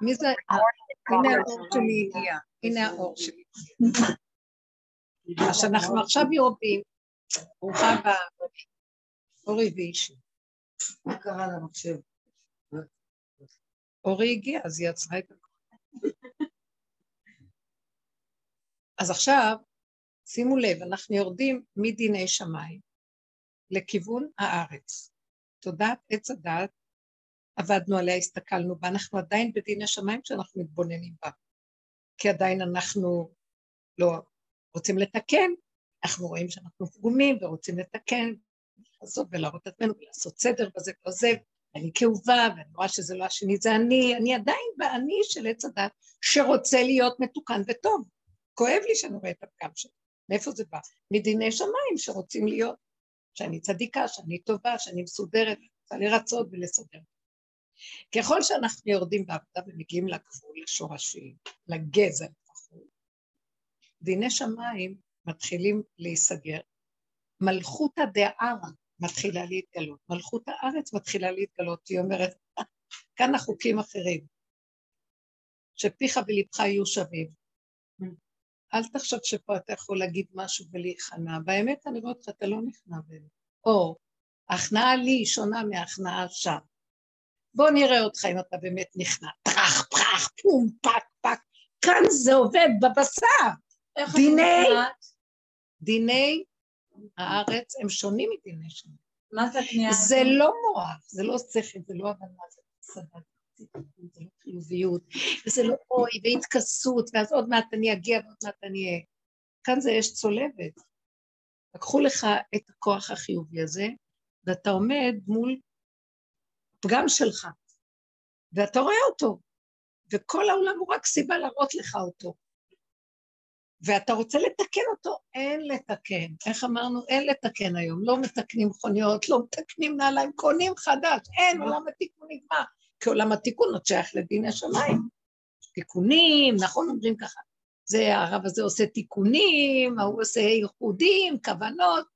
מי זה? הנה האור שלי הגיע, הנה האור שלי. אז אנחנו עכשיו יורדים, ברוכה הבאה, אורי ואישי. מה קרה למחשב? אורי הגיע, אז היא עצרה את הכל. אז עכשיו, שימו לב, אנחנו יורדים מדיני שמיים לכיוון הארץ. תודעת עץ הדעת, עבדנו עליה, הסתכלנו בה, אנחנו עדיין בדיני שמיים שאנחנו מתבוננים בה. כי עדיין אנחנו לא רוצים לתקן, אנחנו רואים שאנחנו פגומים ורוצים לתקן, לעשות ולהראות את עצמנו ולעשות סדר בזה וזה, אני כאובה, ואני רואה שזה לא השני, זה אני, אני עדיין באני של עץ הדת שרוצה להיות מתוקן וטוב. כואב לי שאני רואה את הפגם שלי. מאיפה זה בא? מדיני שמיים שרוצים להיות, שאני צדיקה, שאני טובה, שאני מסודרת, רוצה לרצות ולסדר. ככל שאנחנו יורדים בעבודה ומגיעים לגבול, לשורשים, לגזע לפחות, דיני שמיים מתחילים להיסגר. מלכות הדערה מתחילה להתגלות, מלכות הארץ מתחילה להתגלות, היא אומרת, כאן החוקים אחרים, שפיך ולבך יהיו שווים. אל תחשוב שפה אתה יכול להגיד משהו ולהיכנע. באמת, אני רואה אותך, אתה לא נכנע באמת. או, ההכנעה לי שונה מההכנעה שם. בוא נראה אותך אם אתה באמת נכנע. פרח, פרח, פום, פק, פק. כאן זה עובד בבשר. דיני, דיני הארץ הם שונים מדיני שונים. מה זה הקנייה? זה לא מוח, זה לא שכל, זה לא הבנה, זה סבבה. זה לא חיוביות, וזה לא אוי, והתכסות, ואז עוד מעט אני אגיע ועוד מעט אני אהיה. כאן זה אש צולבת. לקחו לך את הכוח החיובי הזה, ואתה עומד מול פגם שלך, ואתה רואה אותו, וכל העולם הוא רק סיבה להראות לך אותו. ואתה רוצה לתקן אותו, אין לתקן. איך אמרנו? אין לתקן היום. לא מתקנים מכוניות, לא מתקנים נעליים, קונים חדש, אין, עולם התיקון נגמר. כי עולם התיקון עוד שייך לדין השמיים. תיקונים, נכון אומרים ככה. זה, הרב הזה עושה תיקונים, ההוא עושה ייחודים, כוונות.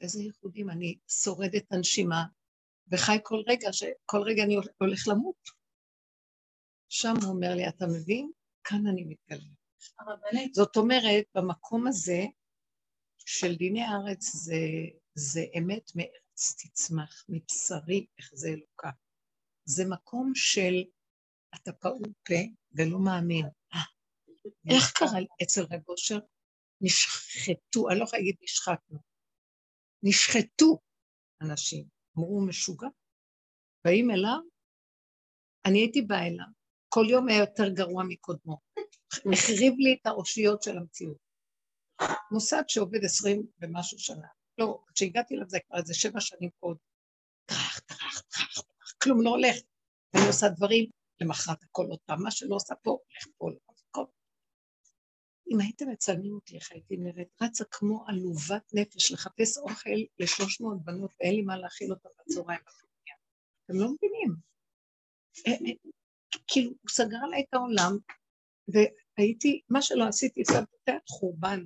איזה ייחודים? אני שורדת הנשימה, וחי כל רגע, שכל רגע אני הולך למות. שם הוא אומר לי, אתה מבין? כאן אני מתגלה. זאת אומרת, במקום הזה של דיני הארץ זה, זה אמת מארץ תצמח, מבשרי אחזה אלוקה. זה מקום של אתה פעול פה ולא מאמין. אה, איך קרה אצל רב אושר? נשחטו, אני לא יכולה להגיד נשחטנו, נשחטו אנשים, אמרו הוא משוגע. באים אליו, אני הייתי באה אליו, כל יום היה יותר גרוע מקודמו. החריב לי את האושיות של המציאות. מוסד שעובד עשרים ומשהו שנה. לא, כשהגעתי אליו זה כבר איזה שבע שנים קודם. טרח, טרח, טרח, טרח, כלום לא הולך. ואני עושה דברים, למחרת הכל עוד פעם, מה שלא עושה פה, הולך פה. אם הייתם מצלמים אותי, איך הייתי נראית? רצה כמו עלובת נפש לחפש אוכל לשלוש מאות בנות ואין לי מה להאכיל אותם בצהריים בפנייה. אתם לא מבינים. אה, אה, כאילו, הוא סגר עליי את העולם, והייתי, מה שלא עשיתי, שמתי את חורבן.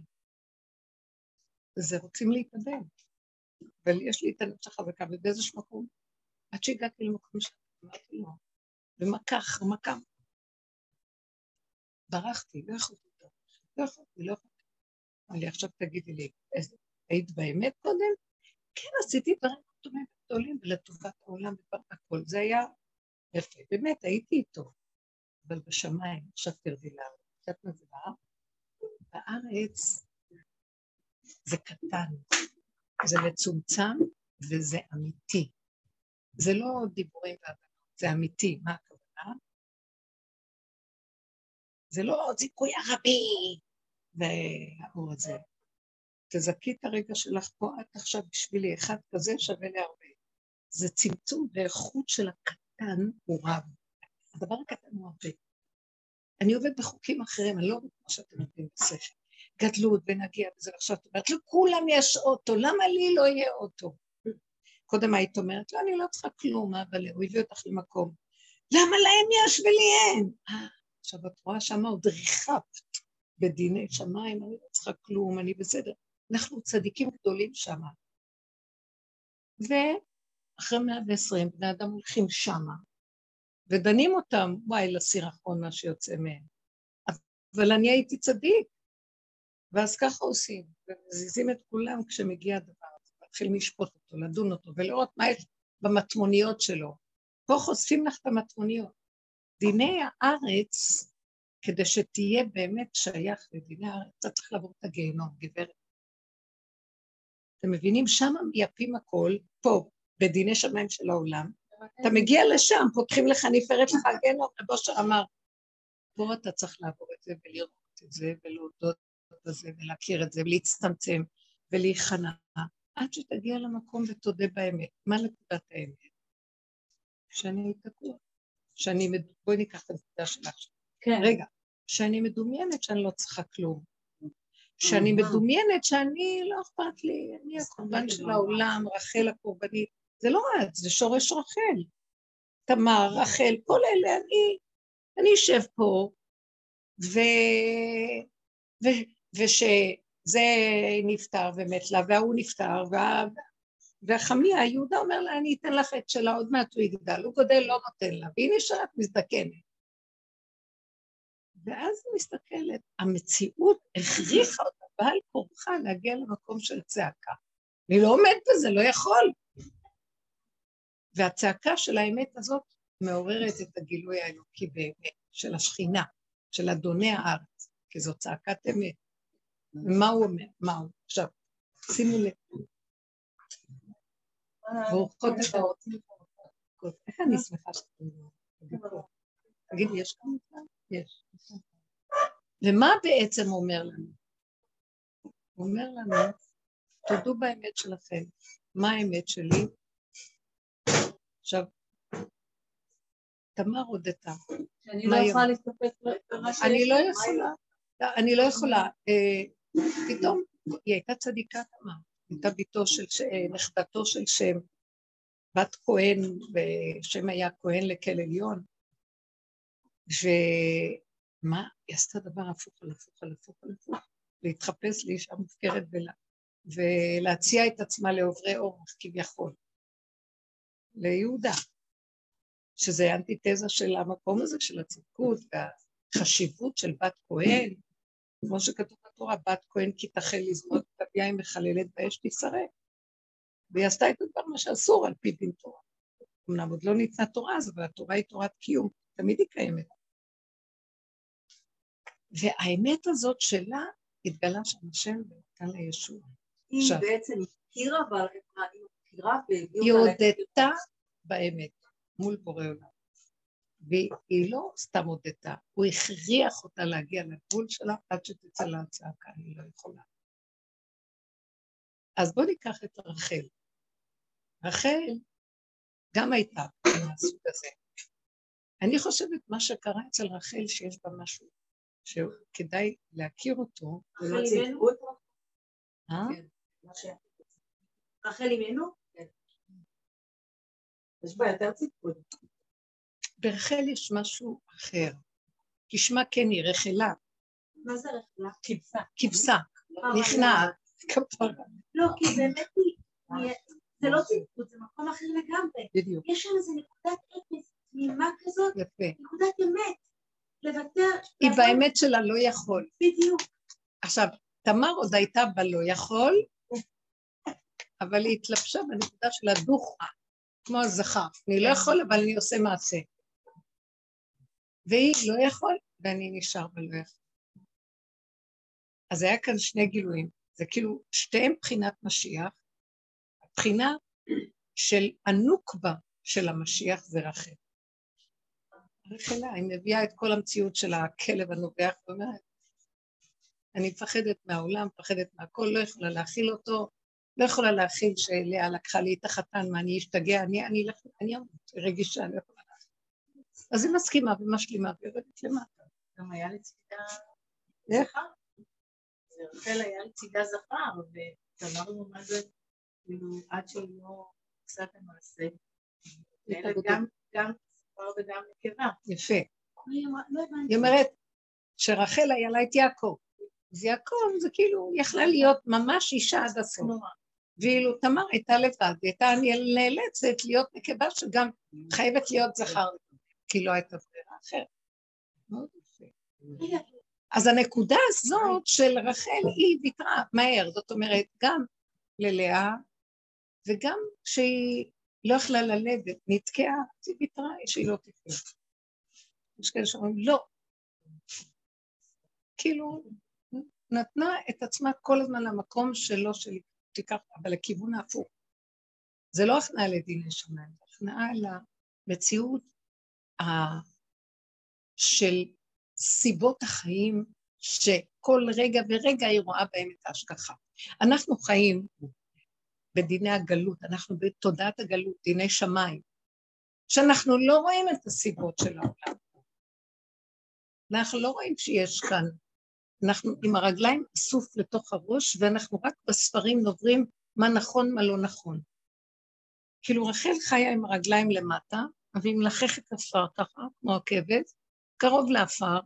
וזה רוצים להתאבד. אבל יש לי את הנפש החזקה, ובאיזשהו מקום, עד שהגעתי למקום שאמרתי לו, ומכה אחר מכה. ברחתי, לא יכולתי לא יכולתי, לא יכולתי. אמר לי, עכשיו תגידי לי, היית באמת קודם? כן, עשיתי דברים טובים וגדולים, ולטובת העולם והכל. זה היה יפה. באמת, הייתי איתו. אבל בשמיים, עכשיו תרדי לארץ. קצת מבינה? בארץ זה קטן, זה מצומצם וזה אמיתי. זה לא דיבורים והבנות, זה אמיתי. מה הכוונה? זה לא זיכוי ערבי והאור הזה. תזכי את הרגע שלך פה, את עכשיו בשבילי, אחד כזה שווה להרבה. זה צמצום ואיכות של הקטן הוא רב. הדבר הקטן הוא הרבה. אני עובד בחוקים אחרים, אני לא עובד כמו שאתם יודעים בשכל. גדלות ונגיע וזה, ועכשיו את אומרת, לכולם יש אוטו, למה לי לא יהיה אוטו? קודם היית אומרת, לא, אני לא צריכה כלום, אבל הוא הביא אותך למקום. למה להם יש ולי אין? אה, עכשיו את רואה שמה עוד ריחפת בדיני שמיים, אני לא צריכה כלום, אני בסדר. אנחנו צדיקים גדולים שמה. ואחרי מאה ועשרים בני אדם הולכים שמה, ודנים אותם, וואי, לסירחון מה שיוצא מהם. אבל אני הייתי צדיק. ואז ככה עושים, ומזיזים את כולם כשמגיע הדבר הזה, מתחילים לשפוט אותו, לדון אותו, ולראות מה יש במטמוניות שלו. פה חושפים לך את המטמוניות. דיני הארץ, כדי שתהיה באמת שייך לדיני הארץ, אתה צריך לעבור את הגיהנום, גברת. אתם מבינים? שם מייפים הכל, פה, בדיני שמיים של העולם. אתה מגיע לשם, פותחים לך, נפרט לך הגיהנום, רב אושר אמר, פה אתה צריך לעבור את זה ולראות את זה ולהודות בזה ולהכיר את זה ולהצטמצם ולהיכנע, עד שתגיע למקום ותודה באמת. מה נקודת האמת? שאני תקוע. שאני, בואי ניקח את הנקודה שלך. כן. רגע, שאני מדומיינת שאני לא צריכה כלום. שאני מדומיינת שאני, לא אכפת לי, אני הקורבן של העולם, רחל הקורבנית. זה לא את, זה שורש רחל. תמר, רחל, כל אלה, אני, אני אשב פה, ו... ו... ושזה נפטר ומת לה, וההוא נפטר, וה... והחמיה, יהודה אומר לה, אני אתן לך את שלה, עוד מעט הוא יגדל, הוא גודל, לא נותן לה, והיא נשארת מזדקנת. ואז היא מסתכלת, המציאות הכריחה אותה בעל כורחה להגיע למקום של צעקה. אני לא עומד בזה, לא יכול. והצעקה של האמת הזאת מעוררת את הגילוי האלוקי באמת, של השכינה, של אדוני הארץ, כי זו צעקת אמת. ומה הוא אומר? מה הוא? עכשיו, שימו לב. ברוכות השעות. איך אני שמחה שאתם תגידי, יש כאן? יש. ומה בעצם אומר לנו? הוא אומר לנו, תודו באמת שלכם. מה האמת שלי? עכשיו, תמר הודתה. שאני לא יכולה להסתפק במה שיש. אני לא יכולה. אני לא יכולה. אה, פתאום היא הייתה צדיקה תמר. הייתה בתו של, נכדתו של שם, בת כהן, ושם היה כהן לכל עליון. ומה? היא עשתה דבר הפוך על הפוך על הפוך על הפוך. להתחפש לאישה מופקרת ולה, ולהציע את עצמה לעוברי אורח כביכול. ליהודה. שזה אנטיתזה של המקום הזה של הצדקות והחשיבות של בת כהן, כמו שכתוב בתורה, בת כהן כי תחל לזמוד את היין מחללת באש תשרף. והיא עשתה את הדבר מה שאסור על פי דין תורה. אמנם עוד לא ניתנה תורה אז, אבל התורה היא תורת קיום, תמיד היא קיימת. והאמת הזאת שלה התגלה שם השם ונתן לה ישוע. היא עכשיו, בעצם הכירה, אבל היא מכירה והביאו אותה... היא הודתה באמת. מול בורא עולם. והיא לא סתם הודתה, הוא הכריח אותה להגיע לגבול שלה עד שתצא לה הצעקה, היא לא יכולה. אז בואו ניקח את רחל. רחל גם הייתה מהסוג הזה. אני חושבת מה שקרה אצל רחל שיש בה משהו שכדאי להכיר אותו. רחל אימנו? אה? כן, רחל אימנו? יש בה יותר ציפוי. ברחל יש משהו אחר. כשמה כן היא רחלה. מה זה רחלה? כבשה. כבשה. נכנעת. לא, כי באמת היא... זה לא ציפות, זה מקום אחר לגמרי. בדיוק. יש שם איזה נקודת אפס, תמימה כזאת. יפה. נקודת אמת. לוותר. היא באמת שלה לא יכול. בדיוק. עכשיו, תמר עוד הייתה בלא יכול, אבל היא התלבשה בנקודה של הדוחה. כמו הזכר, אני לא יכול אבל אני עושה מעשה. והיא לא יכול ואני נשאר ולא יכול. אז היה כאן שני גילויים, זה כאילו שתיהם בחינת משיח, הבחינה של הנוקבה של המשיח זה רחל. רחלה, היא מביאה את כל המציאות של הכלב הנובח ואומרת, אני מפחדת מהעולם, מפחדת מהכל, לא יכולה להכיל אותו, לא יכולה להכיל שלאה לקחה לי את החתן, מה אני אשתגע, אני, אני, אני אמות, רגישה, אני לא יכולה להכיל. אז היא מסכימה ומשלימה ויורדת למטה. גם היה לצידה זכר. רחל היה לצידה זכר, ואמרנו מה זה, כאילו, עד שהיא לא עושה את המעשה. גם זכר וגם נקבה. יפה. לא היא אומרת שרחל היה לה את יעקב. אז יעקב זה כאילו יכלה להיות ממש אישה עד הסוף. ואילו תמר הייתה לבד, הייתה נאלצת להיות נקבה שגם חייבת להיות זכר. כי לא הייתה ברירה אחרת. מאוד יפה. אז הנקודה הזאת של רחל היא ויתרה מהר, זאת אומרת, גם ללאה, וגם שהיא לא יכלה ללדת, נתקעה, אז היא ויתרה שהיא לא תקרה. יש כאלה שאומרים, לא. כאילו, נתנה את עצמה כל הזמן למקום שלו, של תיקח, אבל לכיוון ההפוך. זה לא הכנעה לדיני שמיים, זה הכנעה למציאות של סיבות החיים שכל רגע ורגע היא רואה בהם את ההשגחה. אנחנו חיים בדיני הגלות, אנחנו בתודעת הגלות, דיני שמיים, שאנחנו לא רואים את הסיבות של העולם. אנחנו לא רואים שיש כאן, אנחנו עם הרגליים אסוף לתוך הראש, ואנחנו רק בספרים נוברים מה נכון, מה לא נכון. כאילו רחל חיה עם הרגליים למטה, והיא מלחכת עפר ככה, כמו הכבד, קרוב לעפר,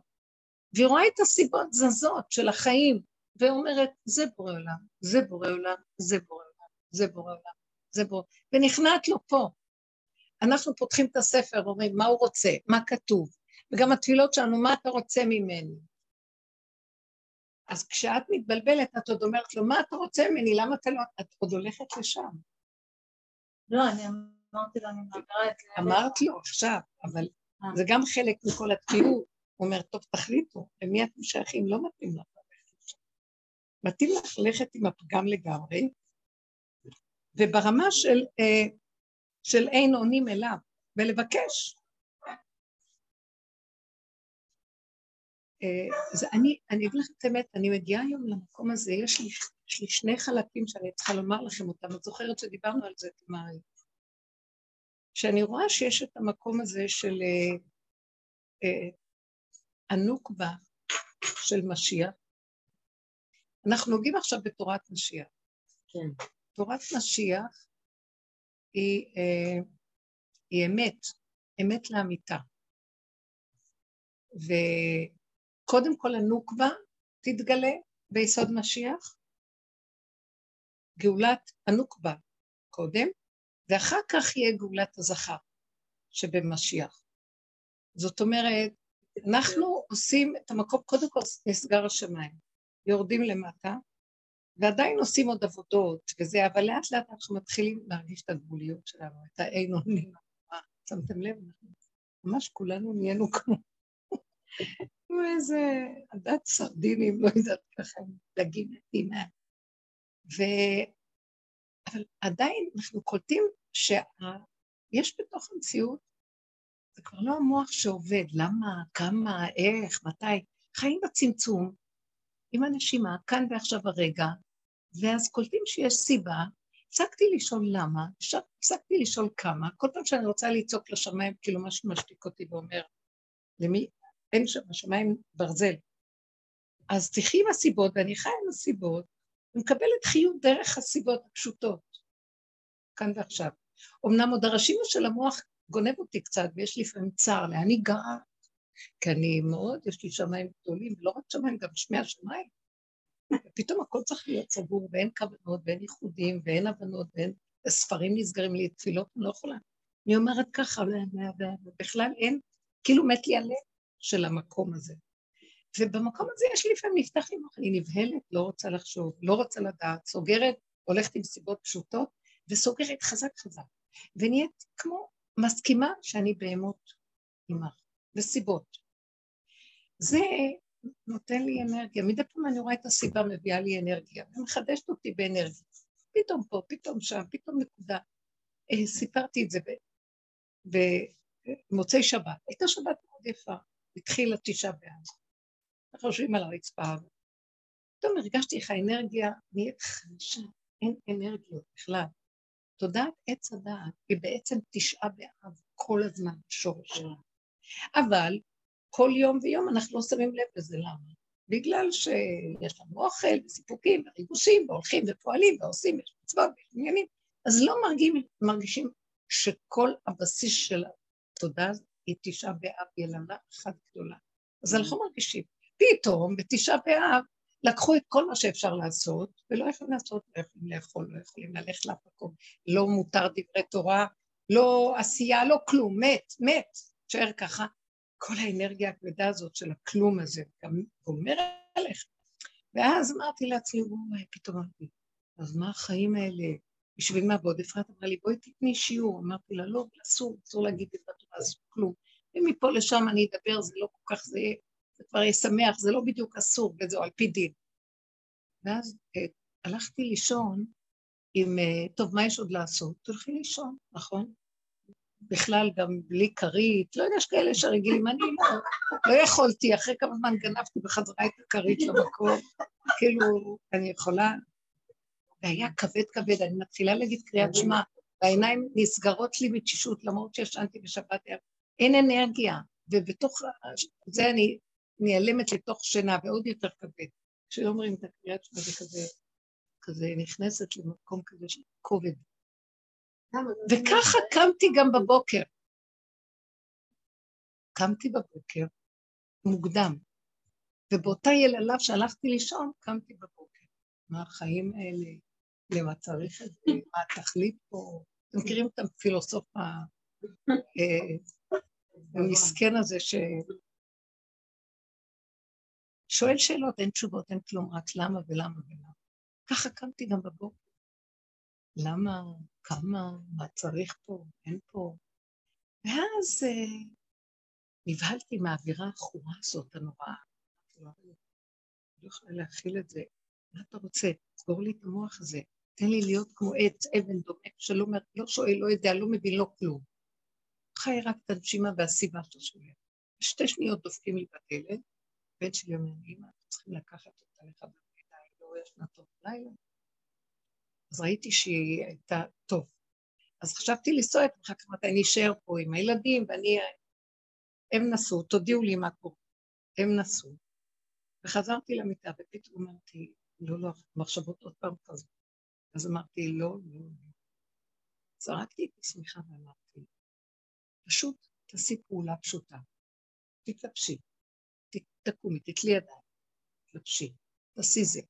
והיא רואה את הסיבות זזות של החיים, ואומרת, זה בורא עולם, זה בורא עולם, זה בורא עולם, זה בורא עולם, זה בורא... ונכנעת לו פה. אנחנו פותחים את הספר, אומרים, מה הוא רוצה, מה כתוב, וגם התפילות שלנו, מה אתה רוצה ממני? אז כשאת מתבלבלת, את עוד אומרת לו, מה אתה רוצה ממני? למה אתה לא... את עוד הולכת לשם. לא, אני אמרתי לו, אני זה. אמרת לו עכשיו, אבל אה. זה גם חלק מכל התקיעות. הוא אומר, טוב, תחליטו, למי אתם שייכים? לא מתאים לך ללכת לשם. מתאים לך ללכת עם הפגם לגמרי, וברמה של, אה, של אין עונים אליו, ולבקש. אה, אז אני, אני אגיד לך את האמת, אני מגיעה היום למקום הזה, יש לי, יש לי שני חלקים שאני צריכה לומר לכם אותם, את זוכרת שדיברנו על זה, תמרי. שאני רואה שיש את המקום הזה של אה, אה, הנוקבה של משיח. אנחנו נוגעים עכשיו בתורת משיח. כן. תורת משיח היא, אה, היא אמת, אמת לאמיתה. וקודם כל הנוקבה תתגלה ביסוד משיח, גאולת הנוקבה קודם, ואחר כך יהיה גאולת הזכר שבמשיח. זאת אומרת, אנחנו עושים את המקום, קודם כל נסגר השמיים, יורדים למטה, ועדיין עושים עוד עבודות וזה, אבל לאט לאט אנחנו מתחילים להרגיש את הגבוליות שלנו, את האין אונים. שמתם לב? ממש כולנו נהיינו כמו... איזה עדת סרדינים, לא יודעת ככה, דגים נתינה. ו... אבל עדיין אנחנו קולטים שיש בתוך המציאות זה כבר לא המוח שעובד, למה, כמה, איך, מתי. חיים בצמצום, עם הנשימה, כאן ועכשיו הרגע, ואז קולטים שיש סיבה, הפסקתי לשאול למה, הפסקתי לשאול כמה, כל פעם שאני רוצה לצעוק לשמיים, כאילו משהו משתיק אותי ואומר, למי, אין שם, השמיים ברזל. אז תחי עם הסיבות, ואני חיה עם הסיבות, ומקבלת חיות דרך הסיבות הפשוטות, כאן ועכשיו. אמנם עוד הרשימה של המוח גונב אותי קצת, ויש לפעמים צער לאן אני גרה, כי אני מאוד, יש לי שמיים גדולים, ולא רק שמיים, גם שמי השמיים. ופתאום הכל צריך להיות סגור, ואין כוונות, ואין ייחודים, ואין הבנות, ואין ספרים נסגרים לי, תפילות, אני לא יכולה. אני אומרת ככה, ובכלל אין, כאילו מת לי הלב של המקום הזה. ובמקום הזה יש לי לפעמים נפתח לי מוח, אני נבהלת, לא רוצה לחשוב, לא רוצה לדעת, סוגרת, הולכת עם סיבות פשוטות, וסוגרת חזק חזק. ונהיית כמו מסכימה שאני בהמות עמך, וסיבות. זה נותן לי אנרגיה. מדי פעם אני רואה את הסיבה מביאה לי אנרגיה, ומחדשת אותי באנרגיה. פתאום פה, פתאום שם, פתאום נקודה. אה, סיפרתי את זה במוצאי שבת. הייתה שבת מאוד יפה, התחילה תשעה באב. יושבים על הרצפה, פתאום הרגשתי איך האנרגיה נהיית חדשה, אין אנרגיות בכלל. תודעת עץ הדעת היא בעצם תשעה באב כל הזמן בשורש שלה. אבל כל יום ויום אנחנו לא שמים לב לזה, למה? בגלל שיש לנו אוכל וסיפוקים וריגושים והולכים ופועלים ועושים, יש מצוות ויש עניינים, אז לא מרגישים, מרגישים שכל הבסיס של התודה היא תשעה באב ילדה אחת גדולה. אז אנחנו מרגישים. פתאום בתשעה באב לקחו את כל מה שאפשר לעשות, ולא יכולים לעשות, לא יכולים לאכול, לא יכולים ללכת לאף מקום, לא מותר דברי תורה, לא עשייה, לא כלום, מת, מת. תשאר ככה, כל האנרגיה הכבדה הזאת של הכלום הזה, גם גומר עליך. ואז אמרתי לעצמי, וואי, פתאום אמרתי, אז מה החיים האלה? בשביל מה? ועוד אפרת אמרה לי, בואי תתני שיעור. אמרתי לה, לא, אסור, אסור להגיד את התורה, אז כלום. ומפה לשם אני אדבר, זה לא כל כך, זה, זה כבר יהיה שמח, זה לא בדיוק אסור, וזהו, על פי דין. ואז אה, הלכתי לישון עם, אה, טוב, מה יש עוד לעשות? תלכי לישון, נכון? בכלל גם בלי כרית, לא יודע, יש כאלה שרגילים, אני לא, לא יכולתי, אחרי כמה זמן גנבתי בחזרה את הכרית למקום, כאילו, אני יכולה, והיה כבד כבד, אני מתחילה להגיד קריאת שמע, והעיניים נסגרות לי בתשישות, למרות שישנתי בשבת, אין אנרגיה, ובתוך זה אני נעלמת לתוך שינה, ועוד יותר כבד. כשאומרים את הקריאת שמע זה כזה, כזה נכנסת למקום כזה של כובד. וככה קמתי גם בבוקר. קמתי בבוקר מוקדם, ובאותה יללה שהלכתי לישון, קמתי בבוקר. מה החיים האלה? למה צריך את זה? מה התכלית פה? אתם מכירים את הפילוסוף המסכן הזה ש... שואל שאלות, אין תשובות, אין כלום, רק למה ולמה ולמה. ככה קמתי גם בבוקר. למה, כמה, מה צריך פה, אין פה. ואז אה, נבהלתי מהאווירה העכורה הזאת, הנוראה. לא, לא יכולה להכיל את זה. מה אתה רוצה? תסגור לי את המוח הזה. תן לי להיות כמו עץ, אבן דומה, שלא לא שואל, לא יודע, לא מבין, לא כלום. חי רק את הנשימה והסיבה שאתה שואל. שתי שניות דופקים לי בדלת, בן שלי אומר, אמא, צריכים לקחת אותה לך במידה, היא לא ישנה טוב לילה. אז ראיתי שהיא הייתה טוב. אז חשבתי לנסוע את כך מתי אני אשאר פה עם הילדים, ואני... הם נסעו, תודיעו לי מה קורה. הם נסעו. וחזרתי למיטה, ופתאום אמרתי, לא, לא, מחשבות עוד פעם חזרו. אז אמרתי, לא, לא, לא. זרקתי את השמיכה ואמרתי, פשוט תעשי פעולה פשוטה. תתלבשי, תקומי, תתלי ידיים, תתלבשי, תעשי זה.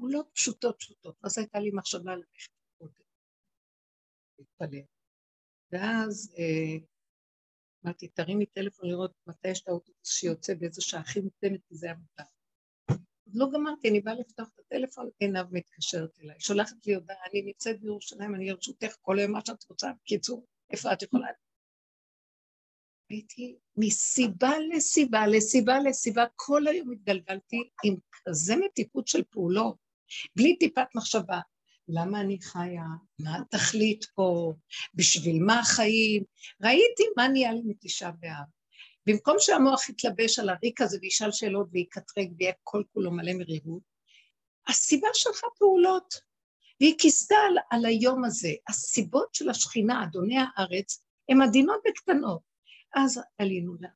פעולות פשוטות פשוטות. אז הייתה לי מחשבה ללכת קודם, להתפלל. ואז אה, אמרתי, תרימי טלפון לראות מתי יש את האוטובוס שיוצא באיזה שעה הכי מוקדמת, כי זה היה מותר. עוד לא גמרתי, אני באה לפתוח את הטלפון, עיניו מתקשרת אליי. שולחת לי הודעה, אני נמצאת בירושלים, אני לרשותך כל היום מה שאת רוצה. בקיצור, איפה את יכולה? הייתי מסיבה לסיבה לסיבה לסיבה, כל היום התגלגלתי עם כזה מתיקות של פעולות, בלי טיפת מחשבה. למה אני חיה? מה התכלית פה? בשביל מה החיים? ראיתי מה נהיה לי מתשעה באב. במקום שהמוח יתלבש על הריק הזה וישאל שאלות ויקטרג ויהיה כל כולו מלא מרירות, הסיבה שלך פעולות, והיא כיסתה על, על היום הזה. הסיבות של השכינה, אדוני הארץ, הן עדינות וקטנות. אז עלינו להר,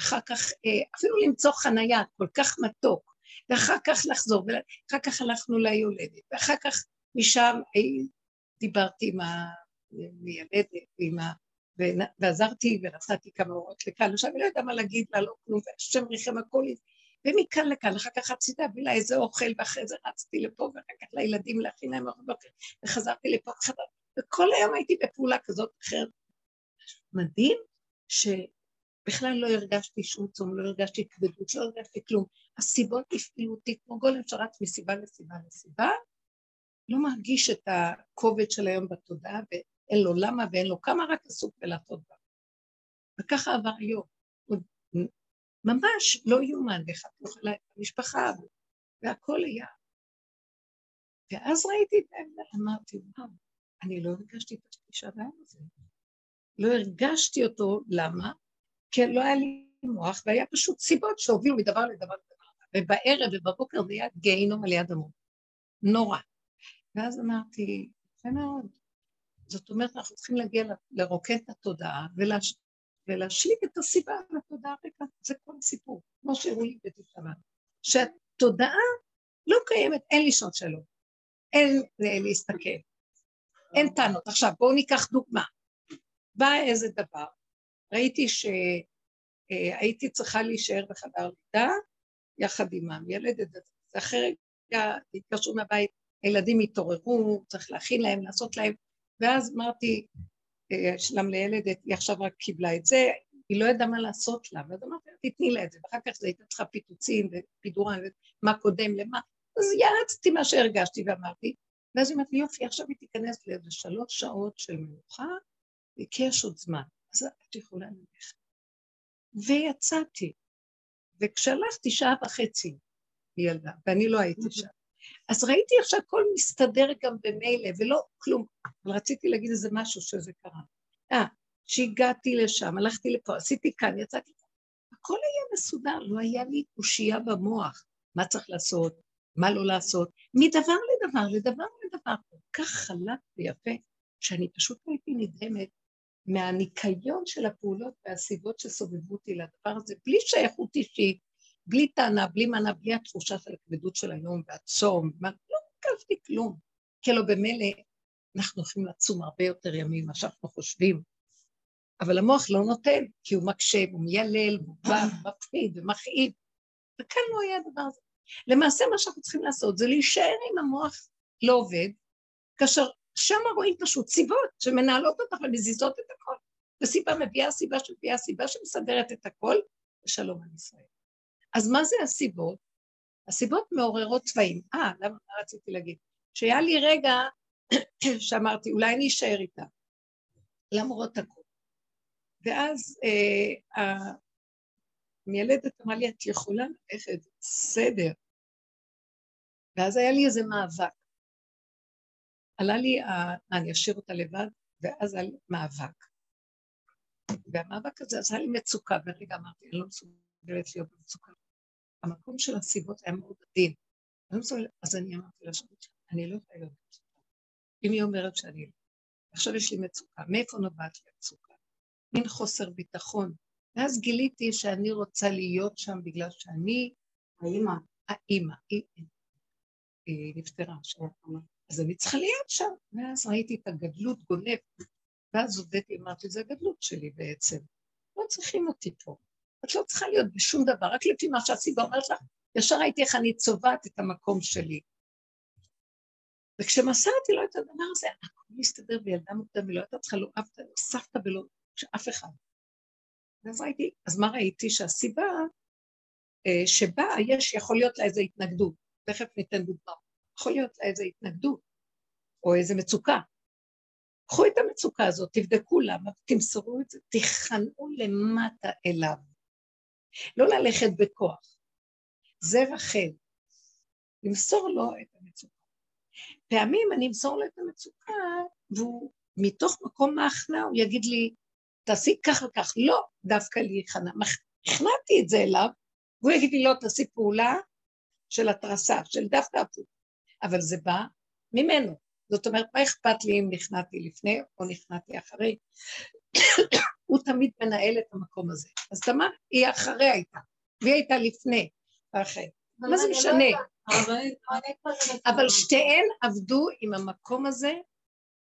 אחר כך אה, אפילו למצוא חנייה כל כך מתוק, ואחר כך לחזור, ואחר כך הלכנו ליולדת, ואחר כך משם אה, דיברתי עם המיילדת, ועם ה... ועזרתי ונסעתי כמה אורות לכאן, עכשיו אני לא יודעת מה להגיד לה, לא כלום, והשם ריחם הכל, ומכאן לכאן, אחר כך רציתי להביא לה איזה אוכל, ואחרי זה רצתי לפה, ואחר כך לילדים להכין להם אוכל וחזרתי לפה, וכל היום הייתי בפעולה כזאת אחרת. מדהים שבכלל לא הרגשתי שום צום, לא הרגשתי כבדות, לא הרגשתי כלום. הסיבות הפעילו אותי כמו גולם שרץ מסיבה לסיבה לסיבה, לא מרגיש את הכובד של היום בתודעה, ואין לו למה ואין לו כמה, רק עסוק בלעשות בה. וככה עבר היום. ממש לא יאומן, וחתוך על המשפחה, והכל היה. ואז ראיתי את העמדה, אמרתי, וואו, אני לא הרגשתי את התשעה באב הזה. לא הרגשתי אותו, למה? כי לא היה לי מוח, והיה פשוט סיבות שהובילו מדבר לדבר לדבר. ובערב ובבוקר זה היה גיהינום על יד המון. נורא. ואז אמרתי, יפה מאוד. זאת אומרת, אנחנו צריכים להגיע לרוקד את התודעה ולהש... ולהשליט את הסיבה לתודעה הריקה. זה כל הסיפור, כמו שהראו לי בתשעה שהתודעה לא קיימת, אין לשאול שלום, אין להסתכל, אין טענות. עכשיו, בואו ניקח דוגמה. בא איזה דבר, ראיתי שהייתי צריכה להישאר בחדר לידה יחד עם הילדת, אחרי התקשרו מהבית, הילדים התעוררו, צריך להכין להם, לעשות להם, ואז אמרתי, שלם לילדת, היא עכשיו רק קיבלה את זה, היא לא ידעה מה לעשות לה, ואז אמרתי תתני לה את זה, ואחר כך זה הייתה צריכה פיתוצים ופידורן, ומה קודם למה, אז יעצתי מה שהרגשתי ואמרתי, ואז היא אמרת לי, יופי, עכשיו היא תיכנס לאיזה שלוש שעות של מנוחה, כי יש עוד זמן, אז את יכולה ללכת. ויצאתי, וכשהלכתי שעה וחצי, ילדה, ואני לא הייתי שם. אז ראיתי איך שהכל מסתדר גם במילא, ולא כלום, אבל רציתי להגיד איזה משהו שזה קרה. אה, שהגעתי לשם, הלכתי לפה, עשיתי כאן, יצאתי כאן. הכל היה מסודר, לא היה לי קושייה במוח. מה צריך לעשות, מה לא לעשות, מדבר לדבר, לדבר לדבר, כל כך חלק ויפה, שאני פשוט הייתי נדהמת מהניקיון של הפעולות והסיבות שסובבו אותי לדבר הזה, בלי שייכות אישית, בלי טענה, בלי מנה, בלי התחושה של הכבדות של היום והצום, מה, לא הקלפתי כלום. כי לא במילא אנחנו הולכים לצום הרבה יותר ימים ממה שאנחנו חושבים, אבל המוח לא נותן, כי הוא מקשה, הוא מיילל, הוא בא, מפחיד ומכאיב. וכאן לא היה הדבר הזה. למעשה מה שאנחנו צריכים לעשות זה להישאר עם המוח לא עובד, כאשר שם רואים פשוט סיבות שמנהלות אותך ומזיזות את הכל. וסיבה מביאה סיבה שמביאה סיבה שמסדרת את הכל, ושלום על ישראל. אז מה זה הסיבות? הסיבות מעוררות צבעים. אה, למה רציתי להגיד? שהיה לי רגע שאמרתי, אולי אני אשאר איתה, למרות הכל. ואז אה, המיילדת אמרה לי, את יכולה ללכת, בסדר. ואז היה לי איזה מאבק. עלה לי, אני אשאיר אותה לבד, ואז היה לי מאבק. והמאבק הזה עשה לי מצוקה, ורגע אמרתי, אני לא מסוגלת להיות במצוקה. המקום של הסיבות היה מאוד עדין. לא אז אני אמרתי לה, אני לא יכולה להיות במצוקה. אם היא אומרת שאני לא. עכשיו יש לי מצוקה, מאיפה נובעת לי המצוקה? מין חוסר ביטחון. ואז גיליתי שאני רוצה להיות שם בגלל שאני... האימא. האימא. היא, נפטרה עכשיו. אז אני צריכה להיות שם. ואז ראיתי את הגדלות גונב. ואז הודיתי, אמרתי, זה הגדלות שלי בעצם. לא צריכים אותי פה. את לא צריכה להיות בשום דבר, רק לפי מה שהסיבה אומרת לך, ישר ראיתי איך אני צובעת את המקום שלי. וכשמסרתי לו את הדבר הזה, הכל מסתדר בילדה מוקדם, היא לא הייתה צריכה לא אף לא סבתא ולא אף אחד. ואז ראיתי, אז מה ראיתי? שהסיבה אה, שבה יש, יכול להיות לה איזו התנגדות, תכף ניתן דוגמא, יכול להיות לה איזו התנגדות, או איזו מצוקה. קחו את המצוקה הזאת, תבדקו למה, תמסרו את זה, תיכנעו למטה אליו. לא ללכת בכוח. זה רחל. למסור לו את המצוקה. פעמים אני אמסור לו את המצוקה, והוא מתוך מקום ההכנעה, הוא יגיד לי, תעשי כך וכך. לא, דווקא לי הכנע. הכנעתי את זה אליו, והוא יגיד לי, לא, תעשי פעולה של התרסה, של דווקא הפעולה. אבל זה בא ממנו. זאת אומרת, מה אכפת לי אם נכנעתי לפני או נכנעתי אחרי? הוא תמיד מנהל את המקום הזה. אז תמר היא אחריה הייתה, והיא הייתה לפני ואחרי. מה זה לא משנה? אבל שתיהן עבדו עם המקום הזה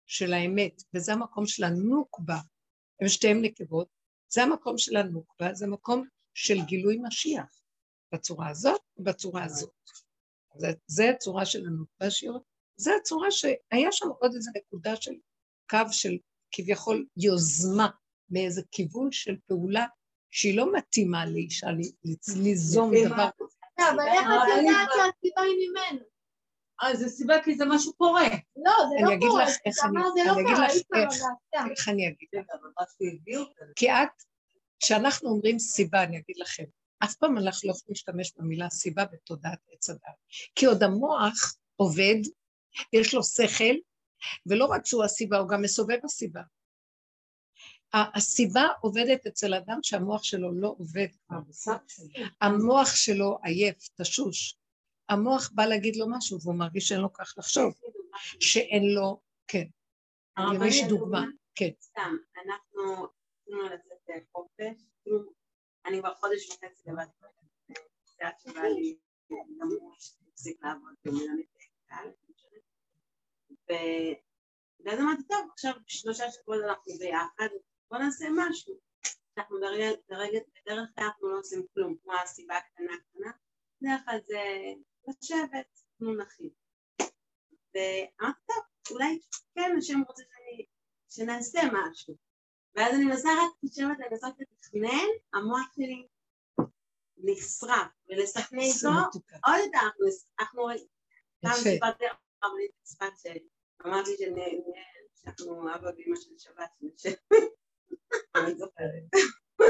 של האמת, וזה המקום של הנוקבה. הן שתיהן נקבות, זה המקום של הנוקבה, זה מקום של גילוי משיח, בצורה הזאת ובצורה הזאת. זה, זה הצורה של הנוקבה שירות, זה הצורה שהיה שם עוד איזו נקודה של קו של כביכול יוזמה מאיזה כיוון של פעולה שהיא לא מתאימה לאישה ליזום דבר. לא, אבל איך את יודעת שהסיבה היא ממנו? אה, זה סיבה כי זה משהו קורה. לא, זה לא קורה. אני אגיד לך איך אני אגיד לך. כי את, כשאנחנו אומרים סיבה, אני אגיד לכם, אף פעם אנחנו לא יכולים להשתמש במילה סיבה בתודעת עץ הדת. כי עוד המוח עובד, יש לו שכל, ולא רק שהוא הסיבה, הוא גם מסובב הסיבה. הסיבה עובדת אצל אדם שהמוח שלו לא עובד המוח שלו עייף, תשוש. המוח בא להגיד לו משהו והוא מרגיש שאין לו כך לחשוב, שאין לו, כן. יש דוגמה, כן. סתם, אנחנו רצינו לצאת חופש, כאילו, אני כבר חודש וחצי לבד, שבעלי גם הוא הפסיק לעבוד ואז אמרתי, טוב, עכשיו שלושה שבועות אנחנו ביחד, בוא נעשה משהו. אנחנו ברגע, בדרך כלל אנחנו לא עושים כלום, כמו הסיבה הקטנה קטנה, בדרך כלל זה לשבת, אנחנו נכין. ואמרתי, טוב, אולי כן, השם רוצה שאני, שנעשה משהו. ואז אני מנסה רק לשבת לנסות לתכנן, המוח שלי נשרף, ולסכנן איתו עוד יותר, אנחנו, פעם סיפרתי הרבנית צפת שאמרתי שאנחנו אבא ואמא של שבת, אני זוכרת.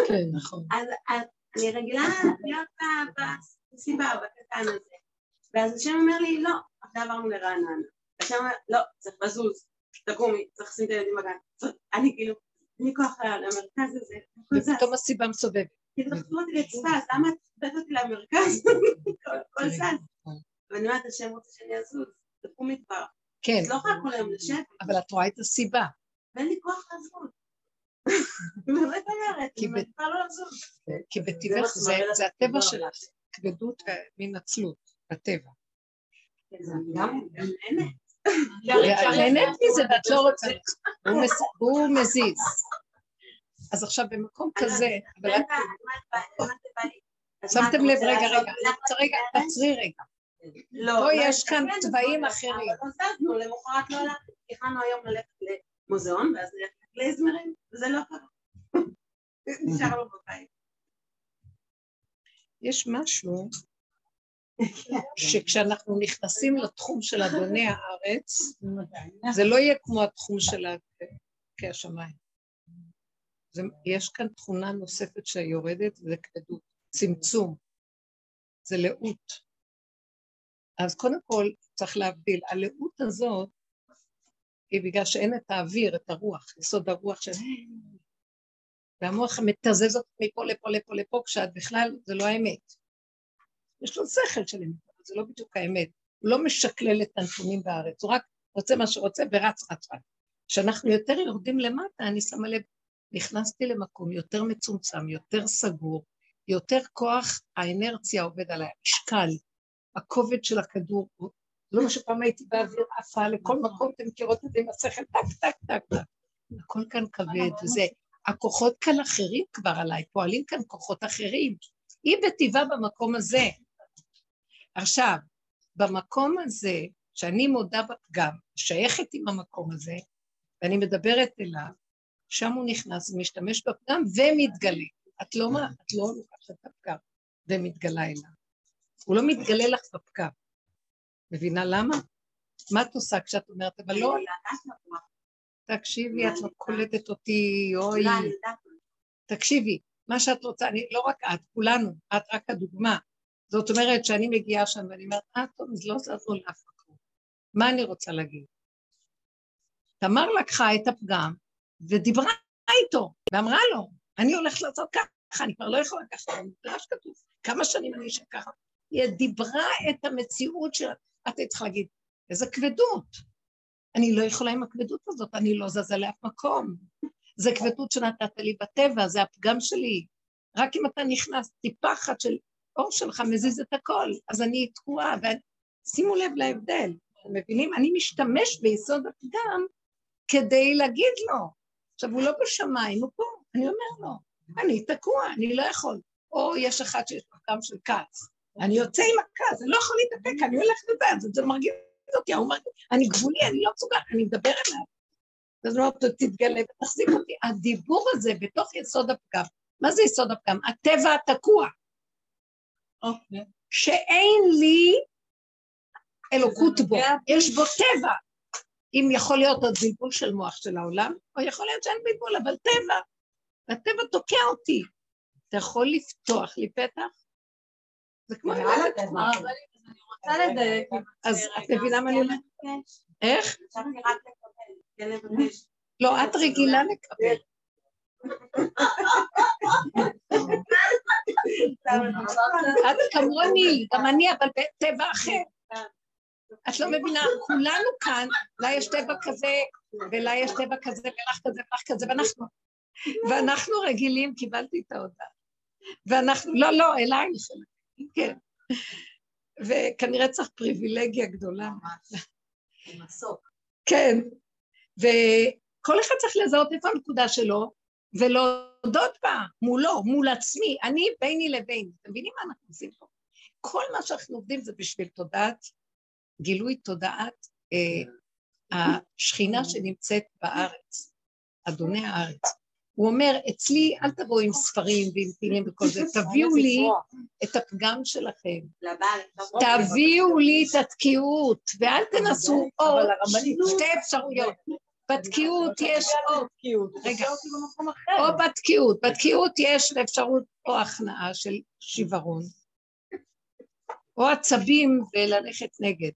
כן, נכון. אז אני רגילה להיות בסיבה, בקטן הזה. ואז השם אומר לי, לא, עכשיו עברנו לרעננה. השם אומר, לא, צריך לזוז, תקומי, צריך לשים את הילדים בגן. אני כאילו, אין לי כוח למרכז הזה. ופתאום הסיבה מסובבת. כאילו, תחזרו אותי לצפת, למה את תחזרת אותי למרכז? כל זז. ואני אומרת, השם רוצה שאני אזוז, תקומי כבר. כן. את לא יכולה כל היום לשבת. אבל את רואה את הסיבה. ואין לי כוח לזוז. באמת אומרת, אני כבר לא לזוז. כי בטבעך זה הטבע שלך, כבדות ומנצלות, בטבע. גם אמת. נהנית מזה ואת לא רוצה, הוא מזיז. אז עכשיו במקום כזה, שמתם לב, רגע, רגע, רגע, תעצרי רגע. פה יש כאן צבעים אחרים. אבל עזבנו, למחרת לא הלכתי, תכננו היום ללכת למוזיאון, ואז ללכת לזמרים, וזה לא קרה. נשארנו בבית. יש משהו שכשאנחנו נכנסים לתחום של אדוני הארץ, זה לא יהיה כמו התחום של ערכי השמיים. זה, יש כאן תכונה נוספת שיורדת, זה כבדות, צמצום, זה לאות. אז קודם כל צריך להבדיל, הלאות הזאת היא בגלל שאין את האוויר, את הרוח, יסוד הרוח של... והמוח מתזז אותך מפה לפה לפה לפה, כשאת בכלל, זה לא האמת. יש לו שכל של אמת, אבל זה לא בדיוק האמת. הוא לא משקלל את הנתונים בארץ, הוא רק רוצה מה שרוצה ורץ רץ רץ. כשאנחנו יותר יורדים למטה, אני שמה לב, נכנסתי למקום יותר מצומצם, יותר סגור, יותר כוח האנרציה עובד עליי, משקל, הכובד של הכדור, לא מה שפעם הייתי באוויר עפה לכל מקום, אתם מכירות את זה עם השכל, טק, טק, טק, טק. הכל כאן כבד, וזה, הכוחות כאן אחרים כבר עליי, פועלים כאן כוחות אחרים. היא בטבעה במקום הזה, עכשיו, במקום הזה, שאני מודה בפגם, שייכת עם המקום הזה, ואני מדברת אליו, שם הוא נכנס ומשתמש בפגם ומתגלה. את לא, מה, את לא לוקחת את הפגם ומתגלה אליו. הוא לא מתגלה לך בפגם. מבינה למה? מה את עושה כשאת אומרת, אבל לא... תקשיבי, את לא קולטת אותי, אוי. תקשיבי, מה שאת רוצה, אני, לא רק את, כולנו, את רק הדוגמה. זאת אומרת שאני מגיעה שם ואני אומרת, אה, טוב, אז לא זזו לאף מקום. מה אני רוצה להגיד? תמר לקחה את הפגם ודיברה איתו, ואמרה לו, אני הולכת לעשות ככה, אני כבר לא יכולה ככה, במדרש כתוב, כמה שנים אני אשב ככה. היא דיברה את המציאות של... את היית צריכה להגיד, איזה כבדות. אני לא יכולה עם הכבדות הזאת, אני לא זזה לאף מקום. זה כבדות שנתת לי בטבע, זה הפגם שלי. רק אם אתה נכנס טיפה אחת של האור שלך מזיז את הכל, אז אני תקועה, ושימו לב להבדל, אתם מבינים? אני משתמש ביסוד הפגם כדי להגיד לו. עכשיו, הוא לא בשמיים, הוא פה, אני אומר לו, אני תקוע, אני לא יכול. או יש אחד שיש לו פגם של כעס, אני יוצא עם הכעס, אני לא יכול להתאפק, אני הולך לדעת, זה מרגיז אותי, הוא מרגיז, אני גבולי, אני לא מסוגל, אני מדבר אליו. אז הוא אומר, תתגלה ותחזיק אותי. הדיבור הזה בתוך יסוד הפגם, מה זה יסוד הפגם? הטבע התקוע. אוקיי. שאין לי אלוקות בו, יש בו טבע. אם יכול להיות עוד בלבול של מוח של העולם, או יכול להיות שאין בלבול, אבל טבע. והטבע תוקע אותי. אתה יכול לפתוח לי פתח? זה כמו... אני רוצה לדייק. אז את מבינה מה אני אומרת? איך? לא, את רגילה לקבל. את כמוני, גם אני, אבל בטבע אחר. את לא מבינה, כולנו כאן, לה יש טבע כזה, ולה יש טבע כזה, ולך כזה, ולך כזה, ואנחנו, ואנחנו רגילים, קיבלתי את ההודעה. ואנחנו, לא, לא, אלייך, כן. וכנראה צריך פריבילגיה גדולה. כן. וכל אחד צריך לזהות איפה הנקודה שלו, ולהודות בה, מולו, מול עצמי, אני ביני לביני. אתם מבינים מה אנחנו עושים פה? כל מה שאנחנו עובדים זה בשביל תודעת, גילוי תודעת אה, השכינה שנמצאת בארץ, אדוני הארץ. הוא אומר, אצלי אל תבואו עם ספרים ועם פילים וכל זה, תביאו לי את הפגם שלכם. תביאו לי את התקיעות, ואל תנסו עוד שתי אפשרויות. בתקיעות יש עוד, רגע, או בתקיעות, בתקיעות יש אפשרות או הכנעה של שיוורון, או עצבים וללכת נגד.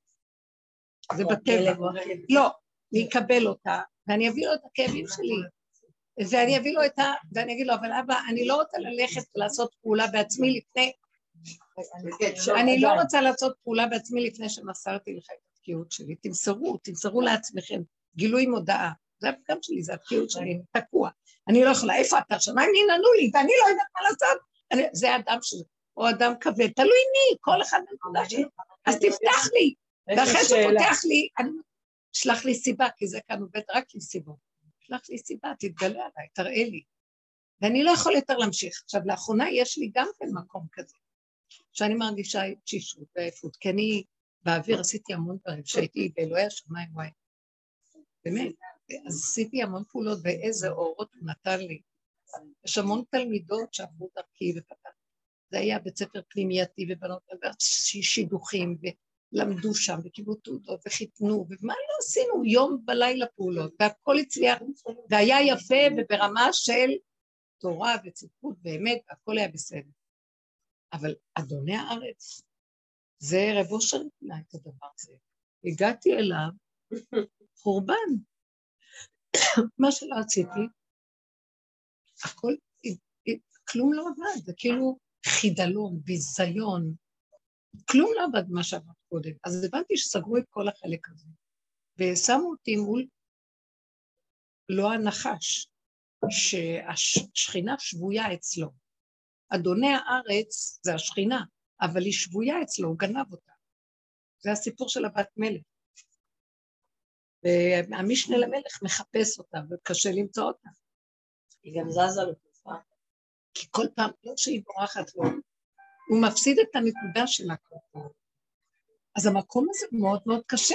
זה בטבע. לא, להיקבל אותה, ואני אביא לו את הכאבים שלי. ואני אביא לו את ה... ואני אגיד לו, אבל אבא, אני לא רוצה ללכת ולעשות פעולה בעצמי לפני... אני לא רוצה לעשות פעולה בעצמי לפני שמסרתי לך את התקיעות שלי. תמסרו, תמסרו לעצמכם. גילוי מודעה. זה הפגם שלי, זה התקיעות שלי, תקוע. אני לא יכולה, איפה אתה? שמיים ננעלו לי, ואני לא יודעת מה לעשות. זה אדם שלי, או אדם כבד, תלוי מי, כל אחד בנקודה שלו. אז תפתח לי. ואחרי שפותח לי, שלח לי סיבה, כי זה כאן עובד רק עם סיבות. שלח לי סיבה, תתגלה עליי, תראה לי. ואני לא יכול יותר להמשיך. עכשיו, לאחרונה יש לי גם כן מקום כזה, שאני מרגישה תשישות ועייפות, כי אני באוויר עשיתי המון דברים, כשהייתי באלוהי השמיים, וואי. באמת, עשיתי המון פעולות, ואיזה אורות הוא נתן לי. יש המון תלמידות שעברו דרכי ופתח. זה היה בית ספר פנימייתי ובנות שידוכים, למדו שם וקיבלו תעודות וחיתנו, ומה לא עשינו? יום בלילה פעולות, והכל הצליח, והיה יפה וברמה של תורה וצדקות באמת, והכל היה בסדר. אבל אדוני הארץ, זה רב אושר נתנה את הדבר הזה. הגעתי אליו, חורבן. מה שלא עשיתי, הכל, כלום לא עבד, זה כאילו חידלון, ביזיון, כלום לא עבד מה שעבד קודם. אז הבנתי שסגרו את כל החלק הזה, ושמו אותי מול לא הנחש, שהשכינה שבויה אצלו. אדוני הארץ זה השכינה, אבל היא שבויה אצלו, הוא גנב אותה. זה הסיפור של הבת מלך. והמשנה למלך מחפש אותה, וקשה למצוא אותה. היא גם זזה לתקופה. כי כל פעם, לא שהיא בורחת לו, הוא מפסיד את הנקודה של הכל. אז המקום הזה מאוד מאוד קשה.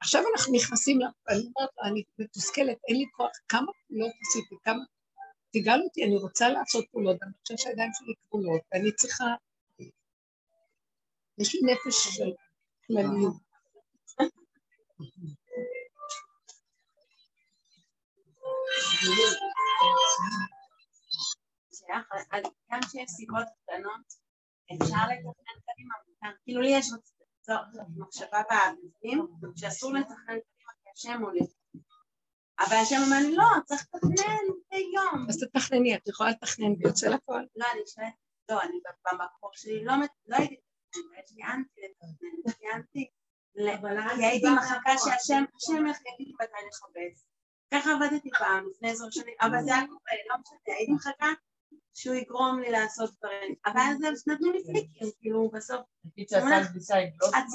עכשיו אנחנו נכנסים, אני אומרת, אני מתוסכלת, אין לי כוח, כמה פעולות עשיתי, כמה... תגאל אותי, אני רוצה לעשות פעולות, אני חושבת שהידיים שלי כבולות, ואני צריכה... יש לי נפש של כלליות. גם כשיש סיבות קטנות, אפשר לתכנן קדימה, כאילו לי יש מחשבה בפנים שאסור לתכנן קדימה כי השם עולה. אבל השם אומר לי, לא, צריך לתכנן ביום. אז תתכנני, את יכולה לתכנן ויוצא לפועל. לא, אני שואלת, לא, אני במקור שלי לא, לא הייתי לתכנן, יש לי אנטי לתכנן, יש לי אנטי, כי הייתי מחכה שהשם, השם יגיד לי מתי לכבס. ככה עבדתי פעם, לפני עשר שנים, אבל זה היה קורה, לא משנה, הייתי מחכה שהוא יגרום לי לעשות דברים, אבל אז נתנו לי פליקים, כאילו בסוף, את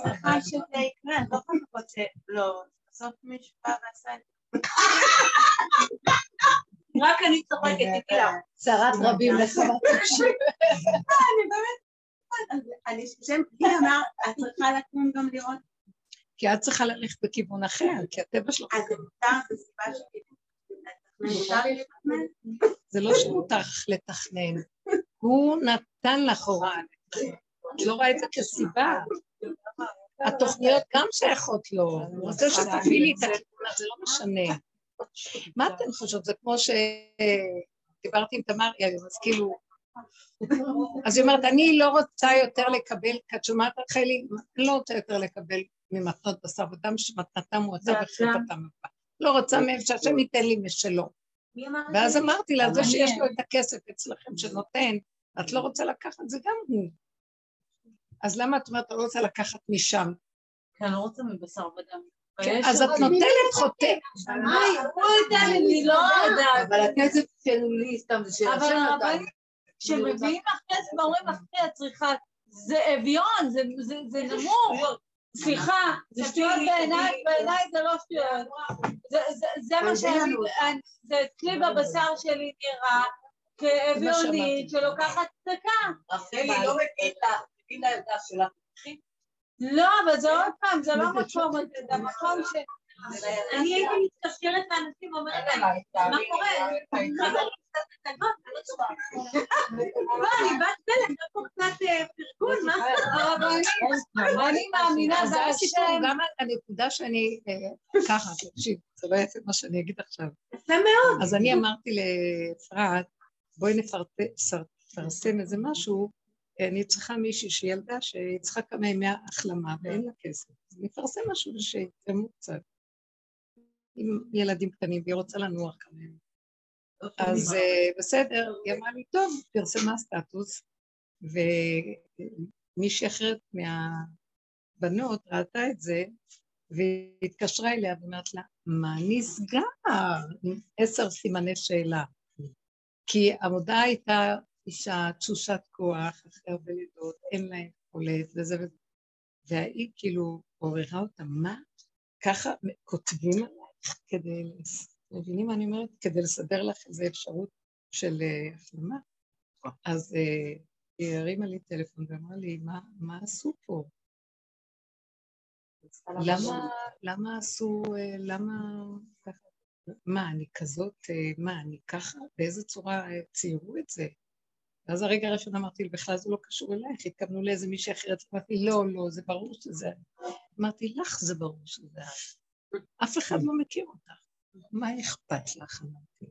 צריכה שזה יקרה, לא לחכות שלא, בסוף מישהו בא ועשה את זה. רק אני צוחקת, תקרא. צרת רבים לך. אני באמת, אני שם, היא אמר, את צריכה לקום גם לראות. כי את צריכה ללכת בכיוון אחר, כי הטבע שלך... אז זה מותר, זו סיבה שכאילו... זה לא שמותר לך לתכנן, הוא נתן לך הוראה. את לא רואה את זה כסיבה. התוכניות גם שייכות לו, הוא רוצה שתפעילי את הכיוון הזה, לא משנה. מה אתן חושבות? זה כמו שדיברתי עם תמרי היום, אז כאילו... אז היא אומרת, אני לא רוצה יותר לקבל, כי את שומעת רחלי? אני לא רוצה יותר לקבל ממתנות בשר ודם שמתנתם מועצה וחרפתם מפה. לא רוצה מהם שהשם ייתן לי משלו. ואז אמרתי לה, זה שיש לו את הכסף אצלכם שנותן, את לא רוצה לקחת, זה גם הוא. אז למה את אומרת, את לא רוצה לקחת משם? כי אני לא רוצה מבשר ודם. כן, אז את נותנת חוטא. הוא ייתן לי, לא יודעת. אבל הכסף שלו לי סתם זה של השם נתן. כשמביאים לך כסף ואומרים לך, את צריכה, זה אביון, זה נמוך. סליחה, זה שטויות בעיניי, בעיניי זה לא שטויות. זה מה שאני, זה אצלי בבשר שלי נראה כאביונית שלוקחת צדקה. רחלי לא מבינה את העמדה שלך. לא, אבל זה עוד פעם, זה לא מקום הזה, זה מקום ש... אני הייתי מתקשרת לאנשים ואומרת להם, מה קורה? לא. לא, אני בת פלא, אני פה קצת אה, פרגון, מה? אני מאמינה בהשם. גם הנקודה שאני, אה, ככה, תקשיב, זה לא יפה מה שאני אגיד עכשיו. יפה מאוד. אז אני אמרתי לאפרת, בואי נפרסם איזה משהו, אני צריכה מישהי שילדה שהיא צריכה כמה ימי החלמה ואין לה כסף. נפרסם משהו שיתרמו קצת. עם ילדים קטנים, והיא רוצה לנוח כמה ימים. אז אה, בסדר, היא אמרה לי, טוב, פרסמה סטטוס, ומישהי אחרת מהבנות ראתה את זה, והיא התקשרה אליה ואומרת לה, מה נסגר? עשר סימני שאלה. כי המודעה הייתה אישה תשושת כוח, אחרי הרבה לידות, אין לה יכולת וזה וזה. והיא כאילו עוררה אותה, מה? ככה כותבים עלייך כדי, מבינים מה אני אומרת? כדי לסדר לך איזו אפשרות של אה, החלמה. אז אה, היא הרימה לי טלפון ואמרה לי, מה, עשו פה? למה, למה עשו, אה, למה ככה? מה, אני כזאת, מה, אני ככה? באיזה צורה ציירו את זה? ואז הרגע הראשון אמרתי לי, בכלל זה לא קשור אלייך, התכוונו לאיזה מישהי אחרת, אמרתי, לא, לא, זה ברור שזה... אני." אמרתי, לך זה ברור שזה. אף אחד לא מכיר אותך. מה אכפת לך? אמרתי.